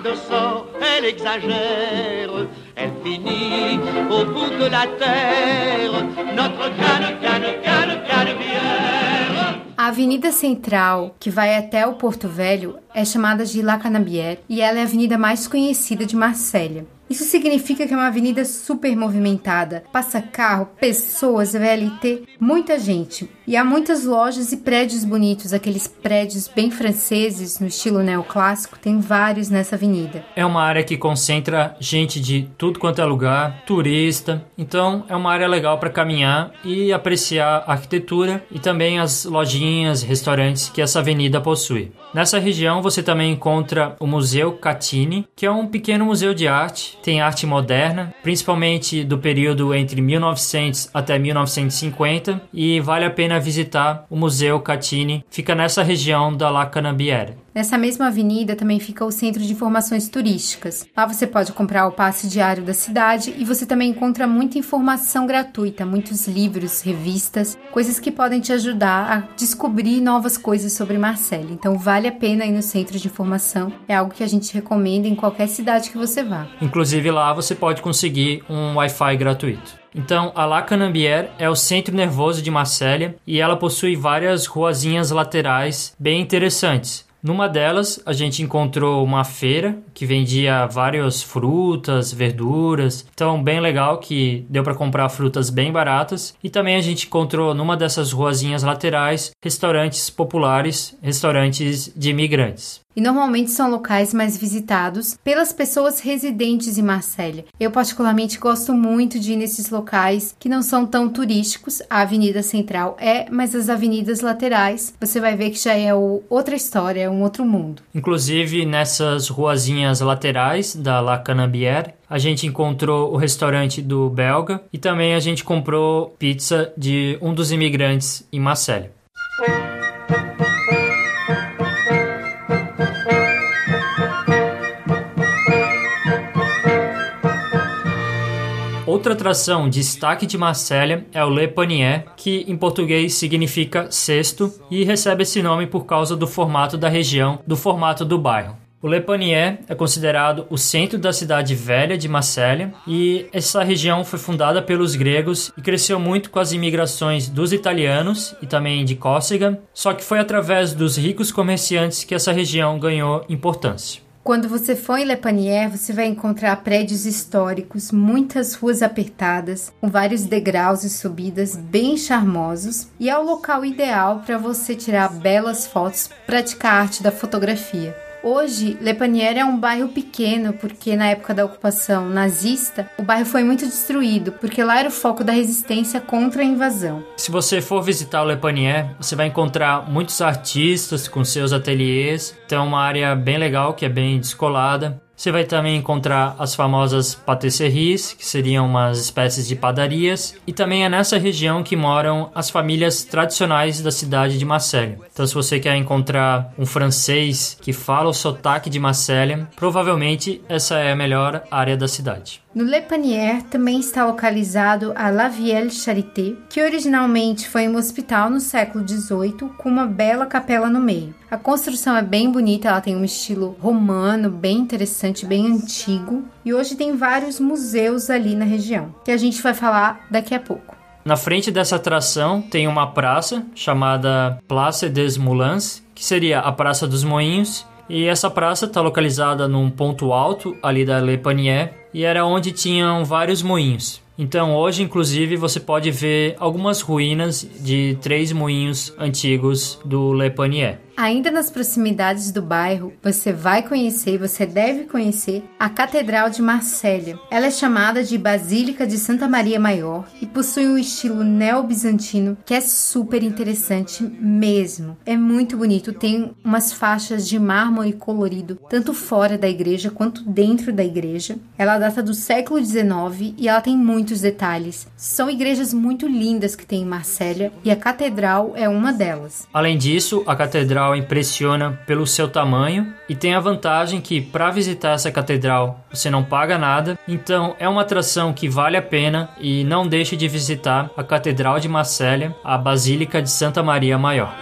S3: de sort, elle exagère. Elle finit au bout de la terre, notre canne, canne, canne, canne bière.
S1: A Avenida Central, que vai até o Porto Velho, é chamada de La Canabière e ela é a avenida mais conhecida de Marsella. Isso significa que é uma avenida super movimentada. Passa carro, pessoas, VLT, muita gente. E há muitas lojas e prédios bonitos, aqueles prédios bem franceses no estilo neoclássico, tem vários nessa avenida.
S2: É uma área que concentra gente de tudo quanto é lugar, turista. Então é uma área legal para caminhar e apreciar a arquitetura e também as lojinhas, restaurantes que essa avenida possui. Nessa região você também encontra o Museu Catini, que é um pequeno museu de arte. Tem arte moderna, principalmente do período entre 1900 até 1950, e vale a pena visitar o Museu Catini. Fica nessa região da La Canambière.
S1: Nessa mesma avenida também fica o Centro de Informações Turísticas. Lá você pode comprar o passe diário da cidade e você também encontra muita informação gratuita, muitos livros, revistas, coisas que podem te ajudar a descobrir novas coisas sobre Marselha. Então vale a pena ir no Centro de Informação. É algo que a gente recomenda em qualquer cidade que você vá.
S2: Inclusive lá você pode conseguir um Wi-Fi gratuito. Então, a La Canambière é o centro nervoso de Marselha e ela possui várias ruazinhas laterais bem interessantes. Numa delas, a gente encontrou uma feira que vendia várias frutas, verduras. Então, bem legal que deu para comprar frutas bem baratas. E também a gente encontrou numa dessas ruazinhas laterais restaurantes populares, restaurantes de imigrantes
S1: e normalmente são locais mais visitados pelas pessoas residentes em Marsella. Eu particularmente gosto muito de ir nesses locais que não são tão turísticos. A Avenida Central é, mas as avenidas laterais você vai ver que já é outra história, é um outro mundo.
S2: Inclusive nessas ruazinhas laterais da La Canabière, a gente encontrou o restaurante do belga e também a gente comprou pizza de um dos imigrantes em Marselha. Outra atração, destaque de Marselha, é o Le Panier, que em português significa cesto e recebe esse nome por causa do formato da região, do formato do bairro. O Le Panier é considerado o centro da cidade velha de Marselha e essa região foi fundada pelos gregos e cresceu muito com as imigrações dos italianos e também de Córcega, só que foi através dos ricos comerciantes que essa região ganhou importância.
S1: Quando você for em Le Panier, você vai encontrar prédios históricos, muitas ruas apertadas, com vários degraus e subidas bem charmosos, e é o local ideal para você tirar belas fotos, praticar a arte da fotografia. Hoje, Le Panier é um bairro pequeno porque na época da ocupação nazista, o bairro foi muito destruído, porque lá era o foco da resistência contra a invasão.
S2: Se você for visitar o Panier, você vai encontrar muitos artistas com seus ateliês. Tem uma área bem legal que é bem descolada. Você vai também encontrar as famosas patisseries, que seriam umas espécies de padarias, e também é nessa região que moram as famílias tradicionais da cidade de Marselha. Então, se você quer encontrar um francês que fala o sotaque de Marselha, provavelmente essa é a melhor área da cidade.
S1: No Le Panier também está localizado a La Vielle Charité, que originalmente foi um hospital no século XVIII com uma bela capela no meio. A construção é bem bonita, ela tem um estilo romano, bem interessante, bem antigo, e hoje tem vários museus ali na região, que a gente vai falar daqui a pouco.
S2: Na frente dessa atração tem uma praça chamada Place des Moulins, que seria a Praça dos Moinhos, e essa praça está localizada num ponto alto ali da Le Panier e era onde tinham vários moinhos. Então hoje, inclusive, você pode ver algumas ruínas de três moinhos antigos do Le Panier.
S1: Ainda nas proximidades do bairro, você vai conhecer, você deve conhecer a Catedral de Marsella. Ela é chamada de Basílica de Santa Maria Maior e possui um estilo neo-bizantino que é super interessante mesmo. É muito bonito, tem umas faixas de mármore colorido tanto fora da igreja quanto dentro da igreja. Ela data do século XIX e ela tem muitos detalhes. São igrejas muito lindas que tem em Marsella e a catedral é uma delas.
S2: Além disso, a catedral catedral impressiona pelo seu tamanho e tem a vantagem que para visitar essa catedral você não paga nada, então é uma atração que vale a pena e não deixe de visitar a Catedral de Marselha, a Basílica de Santa Maria Maior.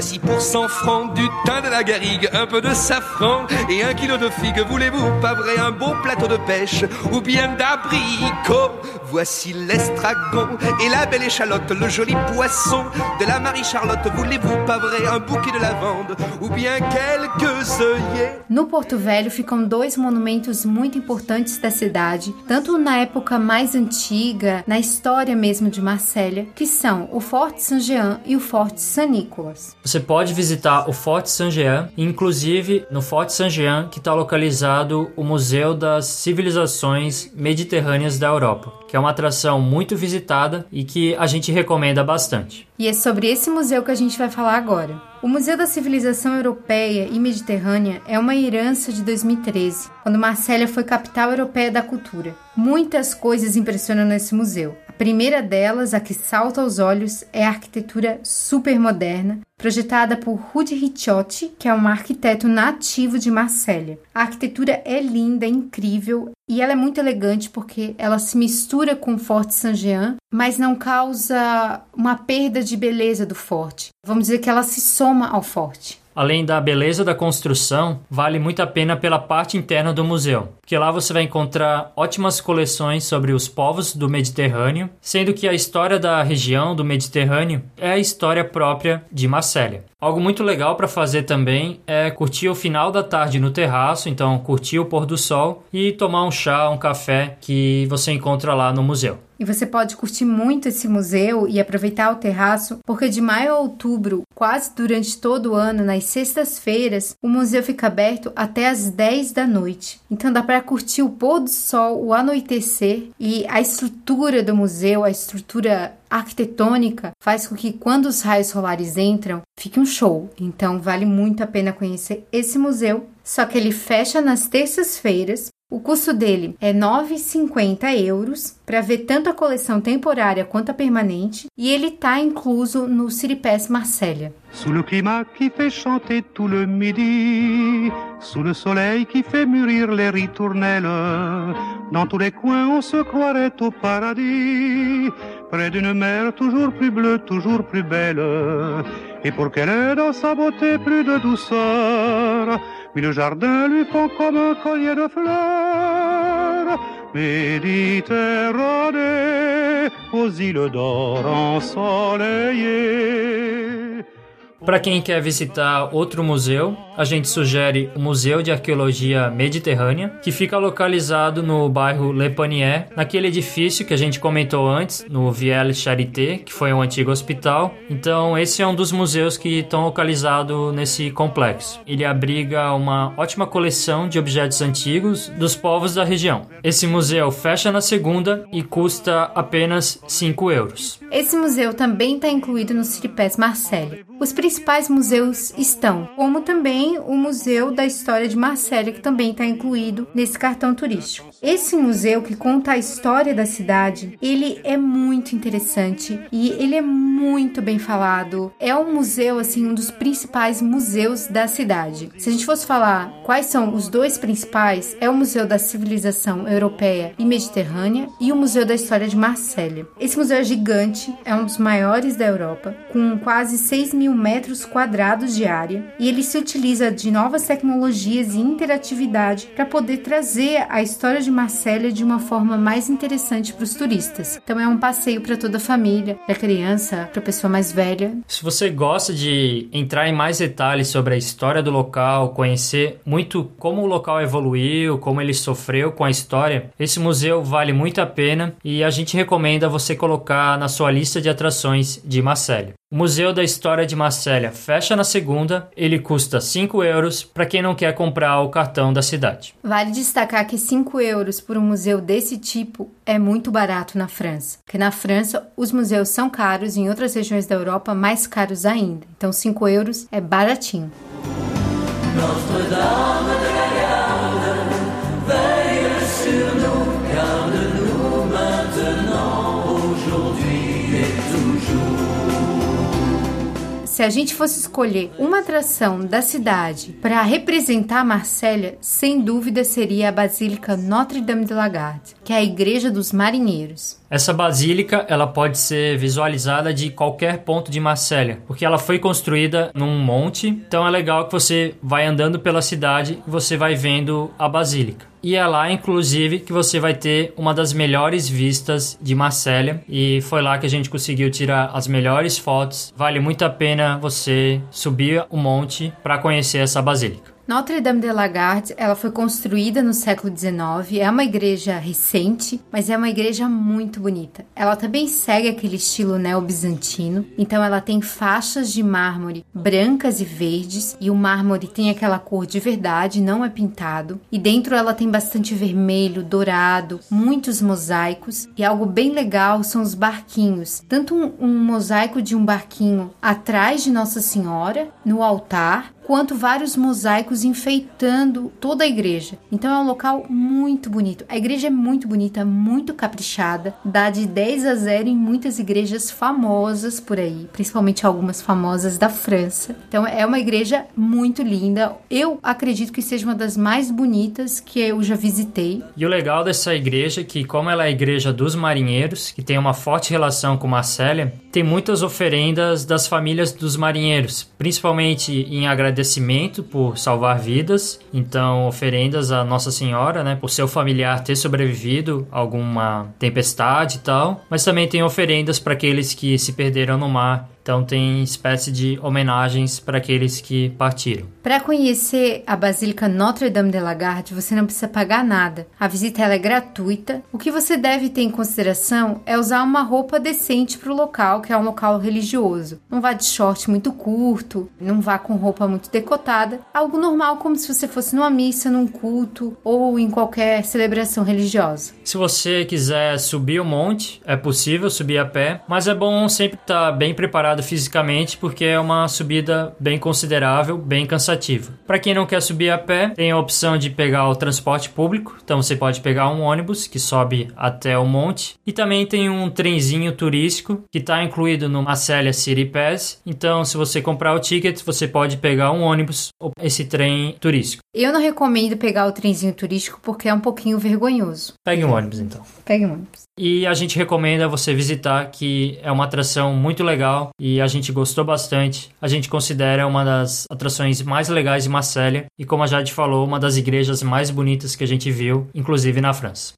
S5: Voici pour 100 francs du thym de la garrigue, un peu de safran et un kilo de figues. Voulez-vous pas vrai un beau plateau de pêche ou bien d'abricots Voici l'estragon et la belle échalote, le joli poisson de la Marie-Charlotte. Voulez-vous pas vrai un bouquet de lavande ou bien quelques œillets
S1: No Porto Velho ficam dois monumentos muito importantes da cidade, tanto na época mais antiga, na história mesmo de Marsella, que são o Forte Saint-Jean e o Forte Saint-Nicolas.
S2: Você pode visitar o Forte Saint-Jean, inclusive no Forte Saint-Jean que está localizado o Museu das Civilizações Mediterrâneas da Europa, que é uma atração muito visitada e que a gente recomenda bastante.
S1: E é sobre esse museu que a gente vai falar agora. O Museu da Civilização Europeia e Mediterrânea é uma herança de 2013, quando Marsella foi capital europeia da cultura. Muitas coisas impressionam nesse museu. A primeira delas, a que salta aos olhos, é a arquitetura super moderna, projetada por Rudi Ricciotti, que é um arquiteto nativo de Marsella. A arquitetura é linda, é incrível e ela é muito elegante porque ela se mistura com o Forte Saint-Jean, mas não causa uma perda de beleza do forte. Vamos dizer que ela se soma ao forte.
S2: Além da beleza da construção, vale muito a pena pela parte interna do museu, porque lá você vai encontrar ótimas coleções sobre os povos do Mediterrâneo, sendo que a história da região do Mediterrâneo é a história própria de Marsella. Algo muito legal para fazer também é curtir o final da tarde no terraço, então curtir o pôr do sol e tomar um chá, um café que você encontra lá no museu.
S1: E você pode curtir muito esse museu e aproveitar o terraço, porque de maio a outubro, quase durante todo o ano, nas sextas-feiras, o museu fica aberto até as 10 da noite. Então dá para curtir o pôr do sol, o anoitecer e a estrutura do museu, a estrutura arquitetônica faz com que quando os raios solares entram, fique um show. Então vale muito a pena conhecer esse museu. Só que ele fecha nas terças-feiras o custo dele é 9,50 euros para ver tanto a coleção temporária quanto a permanente e ele está incluso no City Marselha.
S6: Sous le climat qui fait chanter tout le midi, sous le soleil qui fait mûrir les ritournelles, dans tous les coins on se croirait au paradis, près d'une mer toujours plus bleue, toujours plus belle, et pour qu'elle ait dans sa beauté plus de douceur, mais le jardin lui font comme un collier de fleurs. Méditerranée, aux îles d'or ensoleillées.
S2: Para quem quer visitar outro museu, a gente sugere o Museu de Arqueologia Mediterrânea, que fica localizado no bairro Le Panier, naquele edifício que a gente comentou antes, no Vielle Charité, que foi um antigo hospital. Então, esse é um dos museus que estão localizados nesse complexo. Ele abriga uma ótima coleção de objetos antigos dos povos da região. Esse museu fecha na segunda e custa apenas 5 euros.
S1: Esse museu também está incluído no Ciripés Marselha. Os principais museus estão, como também o Museu da História de Marsella, que também está incluído nesse cartão turístico. Esse museu que conta a história da cidade, ele é muito interessante e ele é muito bem falado. É um museu assim, um dos principais museus da cidade. Se a gente fosse falar quais são os dois principais, é o Museu da Civilização Europeia e Mediterrânea e o Museu da História de Marsella. Esse museu é gigante, é um dos maiores da Europa, com quase 6 mil metros quadrados de área e ele se utiliza de novas tecnologias e interatividade para poder trazer a história de Marsella de uma forma mais interessante para os turistas. Então é um passeio para toda a família, para criança, para pessoa mais velha.
S2: Se você gosta de entrar em mais detalhes sobre a história do local, conhecer muito como o local evoluiu, como ele sofreu com a história, esse museu vale muito a pena e a gente recomenda você colocar na sua lista de atrações de Marselha. O Museu da História de Marsella fecha na segunda, ele custa 5 euros para quem não quer comprar o cartão da cidade.
S1: Vale destacar que 5 euros por um museu desse tipo é muito barato na França, porque na França os museus são caros, em outras regiões da Europa mais caros ainda. Então 5 euros é baratinho. Notre Dame Se a gente fosse escolher uma atração da cidade para representar Marsella, sem dúvida seria a Basílica Notre-Dame de la Garde, que é a Igreja dos Marinheiros.
S2: Essa basílica ela pode ser visualizada de qualquer ponto de Marsella, porque ela foi construída num monte, então é legal que você vai andando pela cidade e você vai vendo a basílica. E é lá, inclusive, que você vai ter uma das melhores vistas de Marsella. E foi lá que a gente conseguiu tirar as melhores fotos. Vale muito a pena você subir o monte para conhecer essa basílica.
S1: Notre-Dame de la Garde, ela foi construída no século XIX, é uma igreja recente, mas é uma igreja muito bonita. Ela também segue aquele estilo neo-bizantino, então ela tem faixas de mármore brancas e verdes, e o mármore tem aquela cor de verdade, não é pintado. E dentro ela tem bastante vermelho, dourado, muitos mosaicos, e algo bem legal são os barquinhos. Tanto um, um mosaico de um barquinho atrás de Nossa Senhora, no altar, quanto vários mosaicos enfeitando toda a igreja. Então é um local muito bonito. A igreja é muito bonita, muito caprichada, dá de 10 a 0 em muitas igrejas famosas por aí, principalmente algumas famosas da França. Então é uma igreja muito linda. Eu acredito que seja uma das mais bonitas que eu já visitei.
S2: E o legal dessa igreja é que, como ela é a igreja dos marinheiros, que tem uma forte relação com Marselha, tem muitas oferendas das famílias dos marinheiros, principalmente em agradecimento agradecimento por salvar vidas, então oferendas a Nossa Senhora, né, por seu familiar ter sobrevivido a alguma tempestade e tal, mas também tem oferendas para aqueles que se perderam no mar então tem espécie de homenagens para aqueles que partiram.
S1: Para conhecer a Basílica Notre-Dame de la Garde, você não precisa pagar nada. A visita é gratuita. O que você deve ter em consideração é usar uma roupa decente para o local, que é um local religioso. Não vá de short muito curto, não vá com roupa muito decotada. Algo normal, como se você fosse numa missa, num culto ou em qualquer celebração religiosa.
S2: Se você quiser subir o monte, é possível subir a pé, mas é bom sempre estar bem preparado preparado fisicamente porque é uma subida bem considerável, bem cansativa. Para quem não quer subir a pé, tem a opção de pegar o transporte público, então você pode pegar um ônibus que sobe até o monte e também tem um trenzinho turístico que está incluído no Marcella City Pass. Então, se você comprar o ticket, você pode pegar um ônibus ou esse trem turístico.
S1: Eu não recomendo pegar o trenzinho turístico porque é um pouquinho vergonhoso.
S2: Pegue um ônibus então.
S1: Pegue um ônibus.
S2: E a gente recomenda você visitar, que é uma atração muito legal e a gente gostou bastante. A gente considera uma das atrações mais legais de Marselha e, como a Jade falou, uma das igrejas mais bonitas que a gente viu, inclusive na França.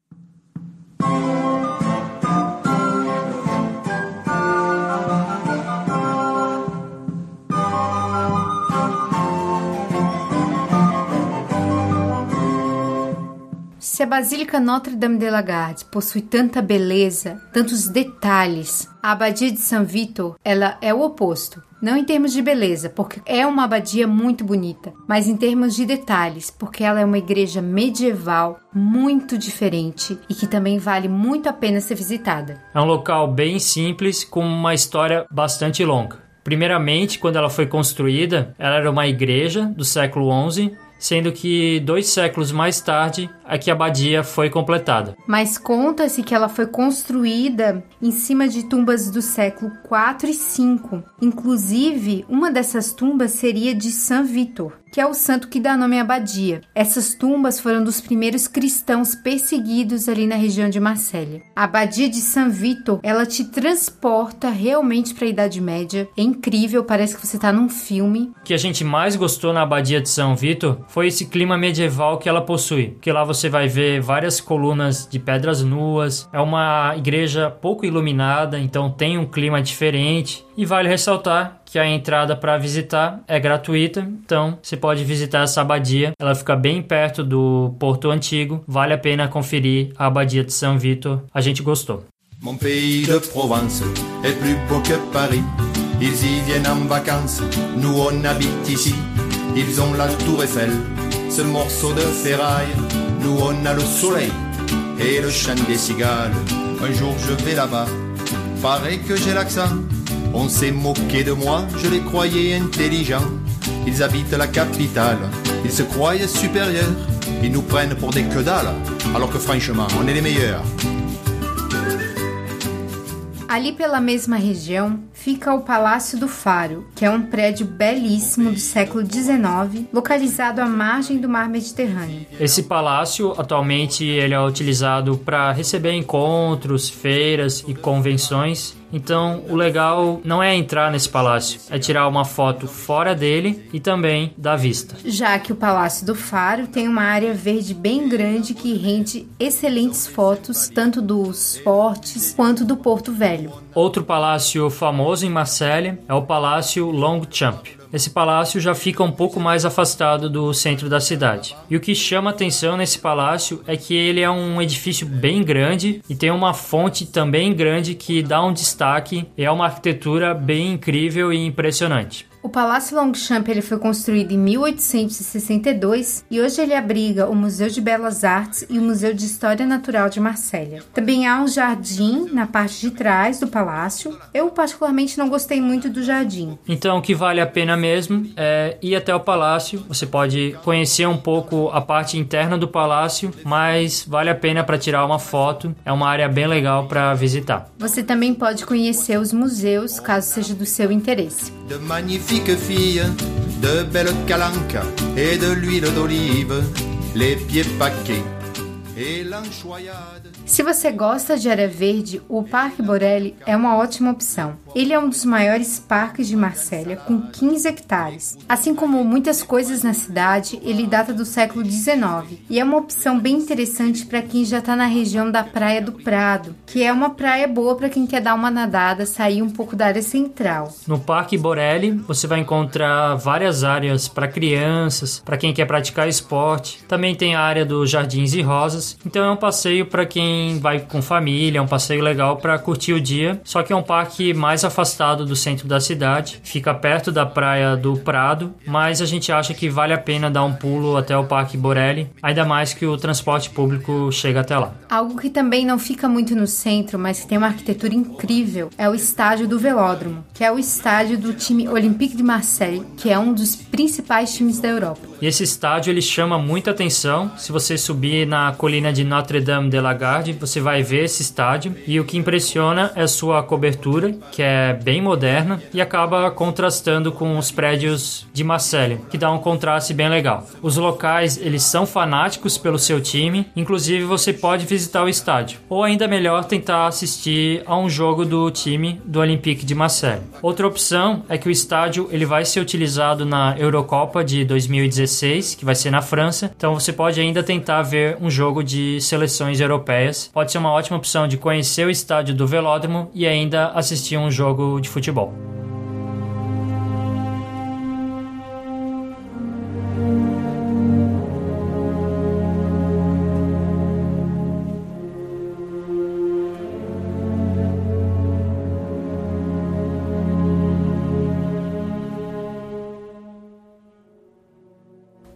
S1: Se a Basílica Notre-Dame de la Garde possui tanta beleza, tantos detalhes, a Abadia de São Vitor, ela é o oposto. Não em termos de beleza, porque é uma abadia muito bonita, mas em termos de detalhes, porque ela é uma igreja medieval muito diferente e que também vale muito a pena ser visitada.
S2: É um local bem simples com uma história bastante longa. Primeiramente, quando ela foi construída, ela era uma igreja do século XI sendo que dois séculos mais tarde é que a abadia foi completada.
S1: Mas conta-se que ela foi construída em cima de tumbas do século 4 e 5. Inclusive, uma dessas tumbas seria de São Vitor, que é o santo que dá nome à abadia. Essas tumbas foram dos primeiros cristãos perseguidos ali na região de Marsella. A abadia de São Vitor, ela te transporta realmente para a Idade Média. É incrível, parece que você está num filme.
S2: O que a gente mais gostou na abadia de São Vitor foi esse clima medieval que ela possui. Que lá você vai ver várias colunas de pedras nuas. É uma igreja pouco iluminada, então tem um clima diferente. E vale ressaltar que a entrada para visitar é gratuita, então você pode visitar essa abadia. Ela fica bem perto do Porto Antigo, vale a pena conferir a abadia de São Vitor. A gente gostou.
S7: Mon pays de Provence est plus beau que Paris. Ils y viennent en vacances, nous on habite ici. Ils ont la tour Eiffel, ce morceau de ferraille. Nous on a le soleil et le chant des cigales. Un jour je vais là-bas, paraît que j'ai l'accent. On s'est moqué de moi, je les croyais intelligents. Ils habitent la capitale, ils se croient supérieurs. Ils nous prennent pour des que dalle, alors que franchement, on est les meilleurs.
S1: Ali pela mesma região fica o Palácio do Faro, que é um prédio belíssimo do século XIX, localizado à margem do Mar Mediterrâneo.
S2: Esse palácio atualmente ele é utilizado para receber encontros, feiras e convenções então, o legal não é entrar nesse palácio, é tirar uma foto fora dele e também da vista.
S1: Já que o Palácio do Faro tem uma área verde bem grande que rende excelentes fotos, tanto dos fortes quanto do Porto Velho.
S2: Outro palácio famoso em Marselha é o Palácio Longchamp. Esse palácio já fica um pouco mais afastado do centro da cidade. E o que chama atenção nesse palácio é que ele é um edifício bem grande e tem uma fonte também grande que dá um destaque. É uma arquitetura bem incrível e impressionante.
S1: O Palácio Longchamp ele foi construído em 1862 e hoje ele abriga o Museu de Belas Artes e o Museu de História Natural de Marsella. Também há um jardim na parte de trás do palácio. Eu particularmente não gostei muito do jardim.
S2: Então o que vale a pena mesmo é ir até o palácio. Você pode conhecer um pouco a parte interna do palácio, mas vale a pena para tirar uma foto. É uma área bem legal para visitar.
S1: Você também pode conhecer os museus, caso seja do seu interesse.
S7: De de belles calanques et de l'huile d'olive, les pieds paquets.
S1: Se você gosta de área verde, o Parque Borelli é uma ótima opção. Ele é um dos maiores parques de Marsella, com 15 hectares. Assim como muitas coisas na cidade, ele data do século XIX e é uma opção bem interessante para quem já está na região da Praia do Prado, que é uma praia boa para quem quer dar uma nadada, sair um pouco da área central.
S2: No Parque Borelli, você vai encontrar várias áreas para crianças, para quem quer praticar esporte. Também tem a área dos Jardins e Rosas. Então é um passeio para quem vai com família, é um passeio legal para curtir o dia. Só que é um parque mais afastado do centro da cidade, fica perto da praia do Prado, mas a gente acha que vale a pena dar um pulo até o Parque Borelli, ainda mais que o transporte público chega até lá.
S1: Algo que também não fica muito no centro, mas que tem uma arquitetura incrível, é o estádio do Velódromo, que é o estádio do time Olympique de Marseille, que é um dos principais times da Europa.
S2: E esse estádio ele chama muita atenção. Se você subir na colina de Notre-Dame de la Garde, você vai ver esse estádio. E o que impressiona é sua cobertura, que é bem moderna e acaba contrastando com os prédios de Marseille, que dá um contraste bem legal. Os locais eles são fanáticos pelo seu time, inclusive você pode visitar o estádio, ou ainda melhor tentar assistir a um jogo do time do Olympique de Marseille. Outra opção é que o estádio ele vai ser utilizado na Eurocopa de 2016, que vai ser na França. Então você pode ainda tentar ver um jogo de seleções europeias. Pode ser uma ótima opção de conhecer o estádio do Velódromo e ainda assistir um jogo de futebol.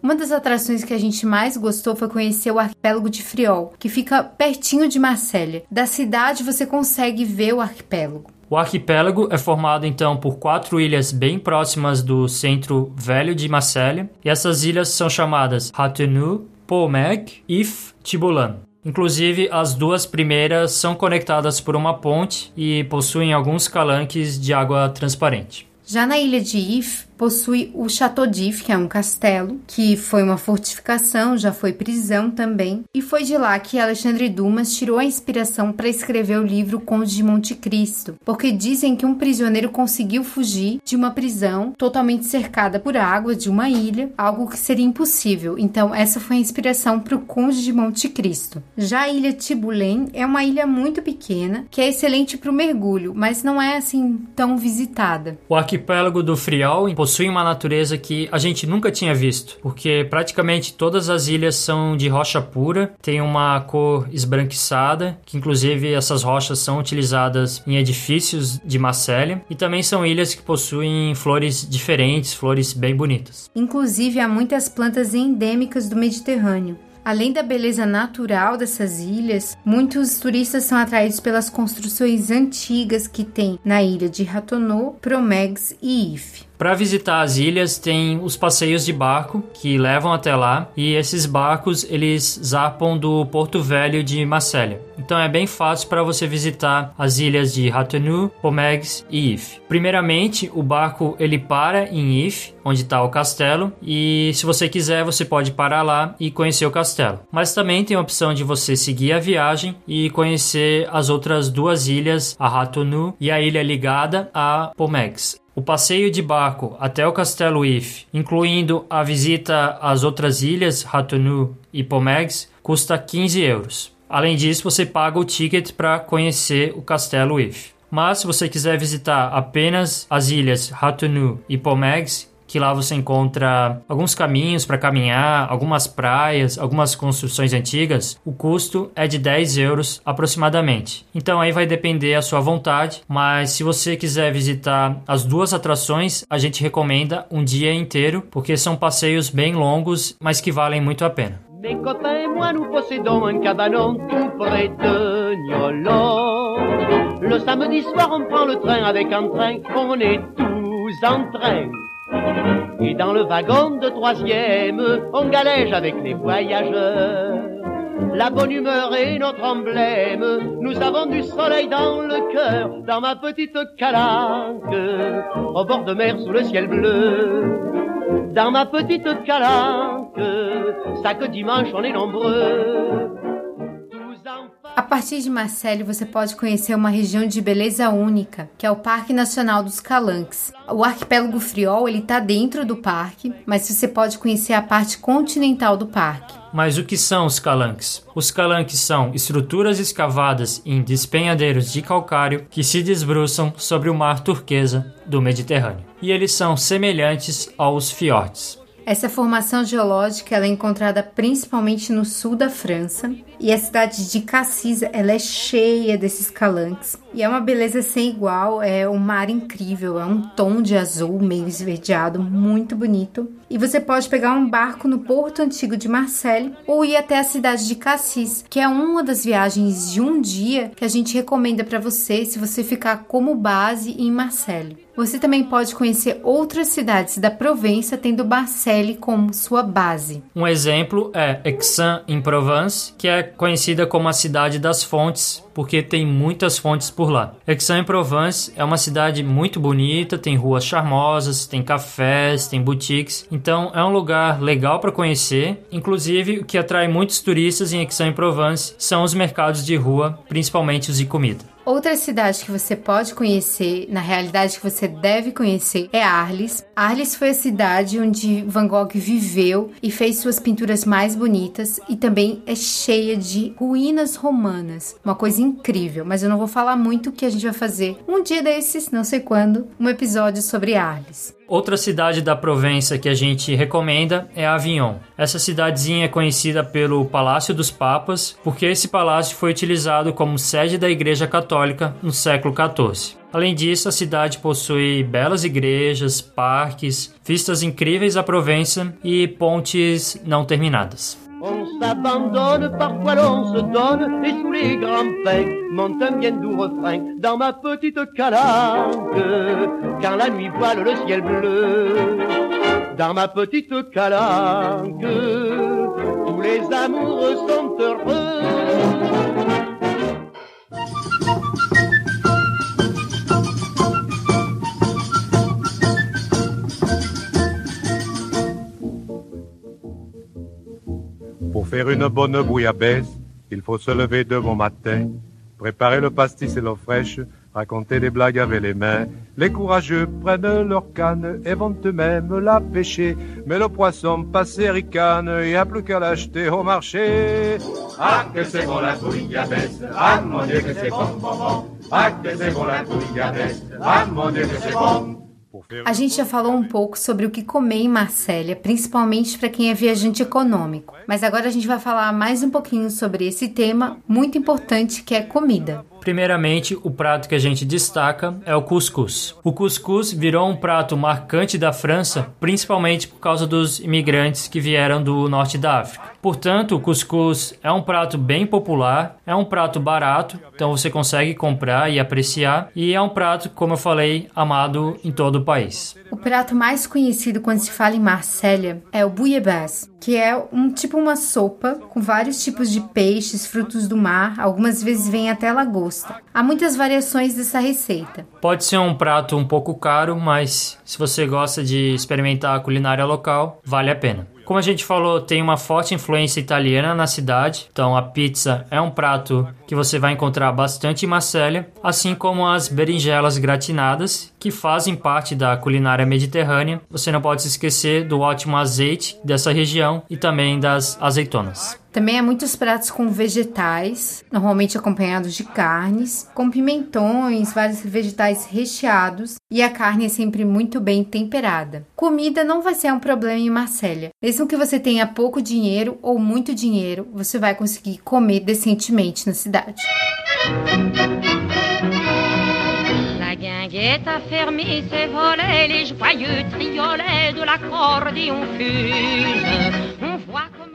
S1: Uma das atrações que a gente mais gostou foi conhecer o arquipélago de Friol, que fica pertinho de Marselha. Da cidade você consegue ver o arquipélago.
S2: O arquipélago é formado então por quatro ilhas bem próximas do centro velho de Marselha, e essas ilhas são chamadas Hatenu, Pomeg, If, Tibulan. Inclusive, as duas primeiras são conectadas por uma ponte e possuem alguns calanques de água transparente.
S1: Já na ilha de If, possui o Chateau d'If, que é um castelo, que foi uma fortificação, já foi prisão também, e foi de lá que Alexandre Dumas tirou a inspiração para escrever o livro Conde de Monte Cristo, porque dizem que um prisioneiro conseguiu fugir de uma prisão totalmente cercada por água de uma ilha, algo que seria impossível. Então, essa foi a inspiração para o Conde de Monte Cristo. Já a ilha Tibulém é uma ilha muito pequena, que é excelente para o mergulho, mas não é assim tão visitada.
S2: O arquipélago do Friol possui uma natureza que a gente nunca tinha visto, porque praticamente todas as ilhas são de rocha pura, tem uma cor esbranquiçada, que inclusive essas rochas são utilizadas em edifícios de Marselha, e também são ilhas que possuem flores diferentes, flores bem bonitas.
S1: Inclusive, há muitas plantas endêmicas do Mediterrâneo. Além da beleza natural dessas ilhas, muitos turistas são atraídos pelas construções antigas que tem na ilha de Ratonneau, Promegs e If.
S2: Para visitar as ilhas tem os passeios de barco que levam até lá e esses barcos eles zarpam do Porto Velho de Marselha. Então é bem fácil para você visitar as ilhas de Ratonneau, Pomegs e If. Primeiramente, o barco ele para em If, onde está o castelo, e se você quiser você pode parar lá e conhecer o castelo. Mas também tem a opção de você seguir a viagem e conhecer as outras duas ilhas, a Ratonneau e a ilha ligada a Pomegs. O passeio de barco até o Castelo If, incluindo a visita às outras ilhas, Ratonneau e Pomegs, custa 15 euros. Além disso, você paga o ticket para conhecer o Castelo If. Mas se você quiser visitar apenas as ilhas Ratonneau e Pomegs, que lá você encontra alguns caminhos para caminhar, algumas praias, algumas construções antigas, o custo é de 10 euros aproximadamente. Então aí vai depender a sua vontade, mas se você quiser visitar as duas atrações, a gente recomenda um dia inteiro, porque são passeios bem longos, mas que valem muito a pena.
S3: Le samedi soir, on prend le train avec un train, on est tous en train. Et dans le wagon de troisième, on galège avec les voyageurs. La bonne humeur est notre emblème, nous avons du soleil dans le cœur, dans ma petite calanque, au bord de mer sous le ciel bleu. Dans ma petite calanque, chaque dimanche on est nombreux.
S1: A partir de Marseille, você pode conhecer uma região de beleza única, que é o Parque Nacional dos Calanques. O arquipélago Friol, ele tá dentro do parque, mas você pode conhecer a parte continental do parque.
S2: Mas o que são os calanques? Os calanques são estruturas escavadas em despenhadeiros de calcário que se desbruçam sobre o mar turquesa do Mediterrâneo. E eles são semelhantes aos fiordes.
S1: Essa formação geológica ela é encontrada principalmente no sul da França e a cidade de Cassis ela é cheia desses calanques e é uma beleza sem igual, é um mar incrível, é um tom de azul meio esverdeado, muito bonito. E você pode pegar um barco no porto antigo de Marseille ou ir até a cidade de Cassis, que é uma das viagens de um dia que a gente recomenda para você se você ficar como base em Marseille. Você também pode conhecer outras cidades da Provença, tendo Marseille como sua base.
S2: Um exemplo é Aix em Provence, que é conhecida como a cidade das fontes, porque tem muitas fontes por lá. Aix-en-Provence é uma cidade muito bonita, tem ruas charmosas, tem cafés, tem boutiques, então é um lugar legal para conhecer. Inclusive, o que atrai muitos turistas em Aix-en-Provence são os mercados de rua, principalmente os de comida.
S1: Outra cidade que você pode conhecer, na realidade que você deve conhecer, é Arles. Arles foi a cidade onde Van Gogh viveu e fez suas pinturas mais bonitas e também é cheia de ruínas romanas. Uma coisa incrível, mas eu não vou falar muito que a gente vai fazer um dia desses, não sei quando, um episódio sobre Arles.
S2: Outra cidade da Provença que a gente recomenda é Avignon. Essa cidadezinha é conhecida pelo Palácio dos Papas, porque esse palácio foi utilizado como sede da Igreja Católica no século XIV. Além disso, a cidade possui belas igrejas, parques, vistas incríveis à Provença e pontes não terminadas.
S3: On s'abandonne, parfois l'on se donne, et sous les grands pins monte un bien doux refrain dans ma petite calanque, quand la nuit voile le ciel bleu. Dans ma petite calanque, tous les amoureux sont heureux.
S6: Faire une bonne bouillabaisse, il faut se lever de bon matin, préparer le pastis et l'eau fraîche, raconter des blagues avec les mains. Les courageux prennent leur canne et vont eux-mêmes la pêcher. Mais le poisson passé ricane, il n'y a plus qu'à l'acheter au marché. Ah, que c'est bon la bouillabaisse, ah mon Dieu que c'est bon, bon, bon. Ah, que c'est bon la bouillabaisse, ah mon Dieu que c'est bon.
S1: A gente já falou um pouco sobre o que comer em Marsella, principalmente para quem é viajante econômico. Mas agora a gente vai falar mais um pouquinho sobre esse tema muito importante que é comida.
S2: Primeiramente, o prato que a gente destaca é o cuscuz. O cuscuz virou um prato marcante da França, principalmente por causa dos imigrantes que vieram do norte da África. Portanto, o cuscuz é um prato bem popular, é um prato barato, então você consegue comprar e apreciar, e é um prato, como eu falei, amado em todo o país.
S1: O prato mais conhecido quando se fala em Marsella é o bouillabaisse, que é um tipo uma sopa com vários tipos de peixes, frutos do mar, algumas vezes vem até lagosta. Há muitas variações dessa receita.
S2: Pode ser um prato um pouco caro, mas se você gosta de experimentar a culinária local, vale a pena. Como a gente falou, tem uma forte influência italiana na cidade, então a pizza é um prato que você vai encontrar bastante em Marselha, assim como as berinjelas gratinadas, que fazem parte da culinária mediterrânea. Você não pode se esquecer do ótimo azeite dessa região e também das azeitonas.
S1: Também há muitos pratos com vegetais, normalmente acompanhados de carnes, com pimentões, vários vegetais recheados e a carne é sempre muito bem temperada. Comida não vai ser um problema em Marselha. Mesmo que você tenha pouco dinheiro ou muito dinheiro, você vai conseguir comer decentemente na cidade.
S8: Guinguette a fermé ses volets, les joyeux triolets de fusent.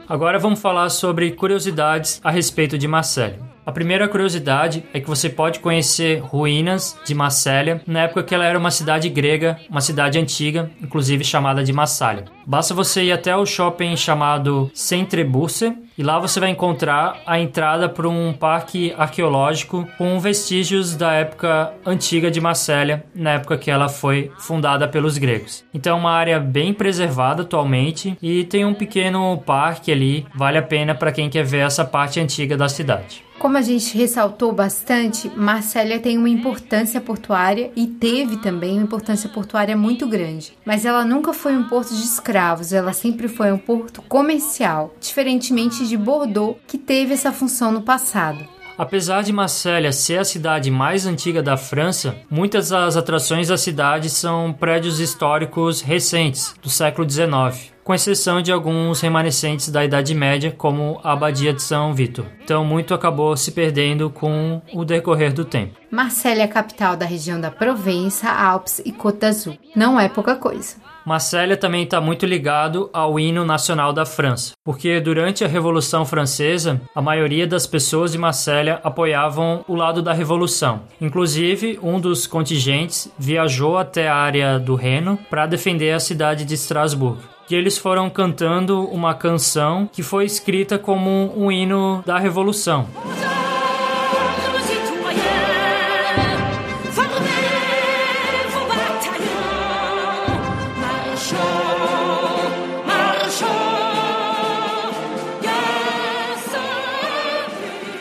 S2: Agora vamos falar sobre curiosidades a respeito de Marselha. A primeira curiosidade é que você pode conhecer ruínas de Massélia na época que ela era uma cidade grega, uma cidade antiga, inclusive chamada de Massália. Basta você ir até o shopping chamado Centrebusse e lá você vai encontrar a entrada para um parque arqueológico com vestígios da época antiga de Massélia, na época que ela foi fundada pelos gregos. Então é uma área bem preservada atualmente e tem um pequeno parque ali, vale a pena para quem quer ver essa parte antiga da cidade.
S1: Como a gente ressaltou bastante, Marsella tem uma importância portuária e teve também uma importância portuária muito grande. Mas ela nunca foi um porto de escravos, ela sempre foi um porto comercial, diferentemente de Bordeaux, que teve essa função no passado.
S2: Apesar de Marsella ser a cidade mais antiga da França, muitas das atrações da cidade são prédios históricos recentes, do século XIX, com exceção de alguns remanescentes da Idade Média, como a Abadia de São Vitor. Então, muito acabou se perdendo com o decorrer do tempo.
S1: Marsella é a capital da região da Provença, Alpes e Côte d'Azur. Não é pouca coisa.
S2: Marselha também está muito ligado ao hino nacional da França, porque durante a Revolução Francesa, a maioria das pessoas de Marselha apoiavam o lado da Revolução. Inclusive, um dos contingentes viajou até a área do Reno para defender a cidade de Estrasburgo. E eles foram cantando uma canção que foi escrita como um hino da Revolução.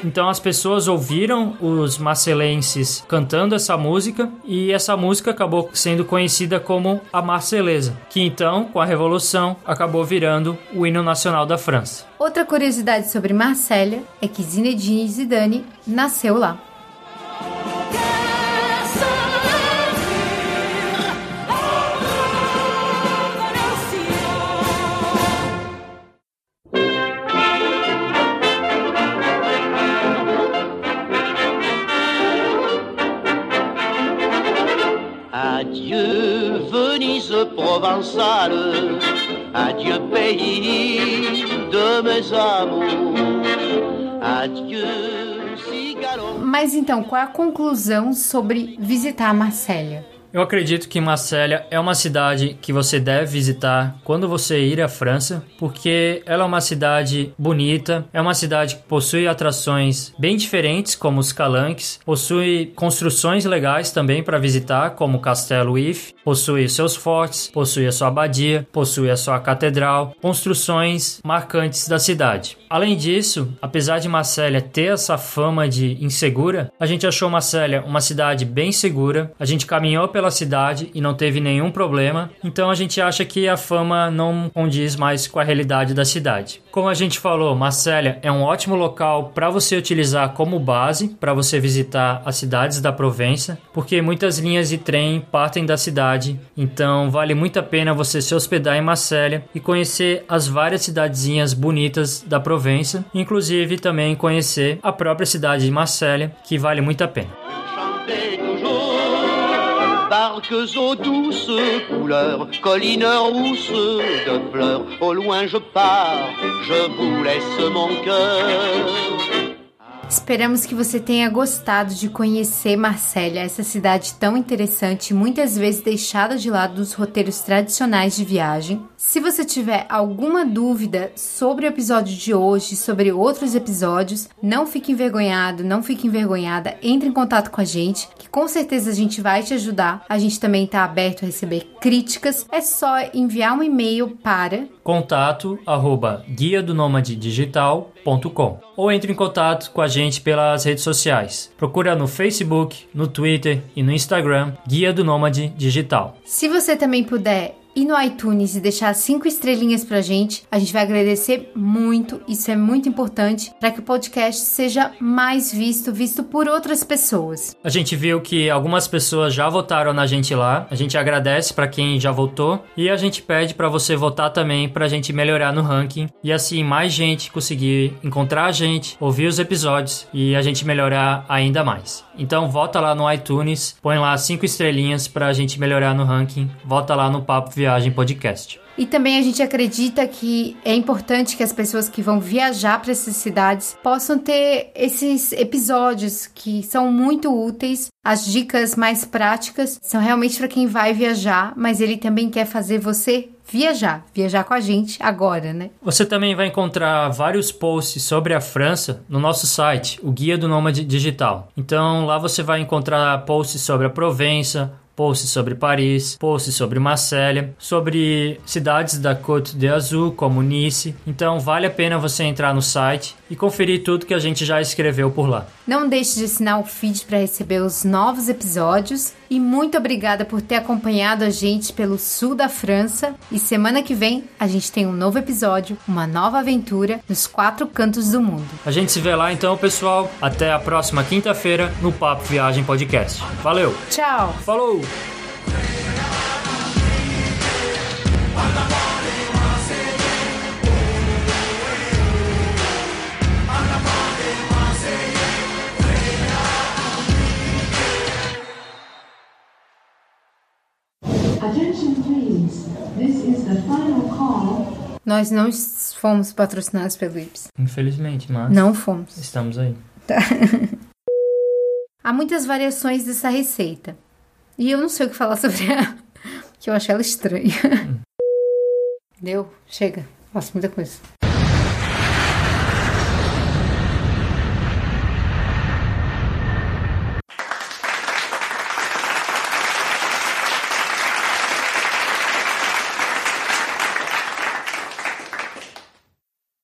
S2: Então as pessoas ouviram os marcelenses cantando essa música e essa música acabou sendo conhecida como a Marselesa, que então, com a Revolução, acabou virando o hino nacional da França.
S1: Outra curiosidade sobre Marsella é que Zinedine Zidane nasceu lá.
S3: Venise provençale, adieu pays de mes amours, adieu.
S1: Mas então, qual é a conclusão sobre visitar Marsella?
S2: Eu acredito que Marselha é uma cidade que você deve visitar quando você ir à França, porque ela é uma cidade bonita, é uma cidade que possui atrações bem diferentes, como os calanques, possui construções legais também para visitar, como o Castelo If, possui seus fortes, possui a sua abadia, possui a sua catedral, construções marcantes da cidade. Além disso, apesar de Marselha ter essa fama de insegura, a gente achou Marselha uma cidade bem segura, a gente caminhou pela pela cidade e não teve nenhum problema, então a gente acha que a fama não condiz mais com a realidade da cidade. Como a gente falou, Marselha é um ótimo local para você utilizar como base para você visitar as cidades da Provença, porque muitas linhas de trem partem da cidade, então vale muito a pena você se hospedar em Marselha e conhecer as várias cidadezinhas bonitas da Provença, inclusive também conhecer a própria cidade de Marselha, que vale muito a pena.
S3: Barques aux douces couleurs, collines rousses de fleurs. Au loin je pars, je vous laisse mon cœur.
S1: Esperamos que você tenha gostado de conhecer Marsella, essa cidade tão interessante, muitas vezes deixada de lado nos roteiros tradicionais de viagem. Se você tiver alguma dúvida sobre o episódio de hoje, sobre outros episódios, não fique envergonhado, não fique envergonhada, entre em contato com a gente, que com certeza a gente vai te ajudar. A gente também está aberto a receber críticas. É só enviar um e-mail para
S2: contato arroba guia do nômade digital.com ou entre em contato com a gente pelas redes sociais. Procura no Facebook, no Twitter e no Instagram Guia do Nômade Digital.
S1: Se você também puder ir no iTunes e deixar cinco estrelinhas pra gente, a gente vai agradecer muito. Isso é muito importante para que o podcast seja mais visto, visto por outras pessoas.
S2: A gente viu que algumas pessoas já votaram na gente lá. A gente agradece para quem já votou e a gente pede para você votar também para a gente melhorar no ranking e assim mais gente conseguir encontrar a gente, ouvir os episódios e a gente melhorar ainda mais. Então vota lá no iTunes, põe lá cinco estrelinhas para a gente melhorar no ranking. Vota lá no Papo Viagem Podcast.
S1: E também a gente acredita que é importante que as pessoas que vão viajar para essas cidades possam ter esses episódios que são muito úteis. As dicas mais práticas são realmente para quem vai viajar, mas ele também quer fazer você viajar, viajar com a gente agora, né?
S2: Você também vai encontrar vários posts sobre a França no nosso site, o Guia do Nômade Digital. Então lá você vai encontrar posts sobre a Provença, posts sobre Paris, posts sobre Marselha, sobre cidades da Côte d'Azur, como Nice. Então vale a pena você entrar no site e conferir tudo que a gente já escreveu por lá.
S1: Não deixe de assinar o feed para receber os novos episódios e muito obrigada por ter acompanhado a gente pelo sul da França. E semana que vem a gente tem um novo episódio, uma nova aventura nos quatro cantos do mundo.
S2: A gente se vê lá então, pessoal. Até a próxima quinta-feira no Papo Viagem Podcast. Valeu!
S1: Tchau!
S2: Falou!
S9: Attention please, this is the final call.
S1: Nós não fomos patrocinados pelo Ips.
S2: Infelizmente, mas
S1: Não fomos.
S2: estamos aí.
S1: Há muitas variações dessa receita. E eu não sei o que falar sobre ela, que eu acho ela estranha. Deu? Chega. Faço muita coisa.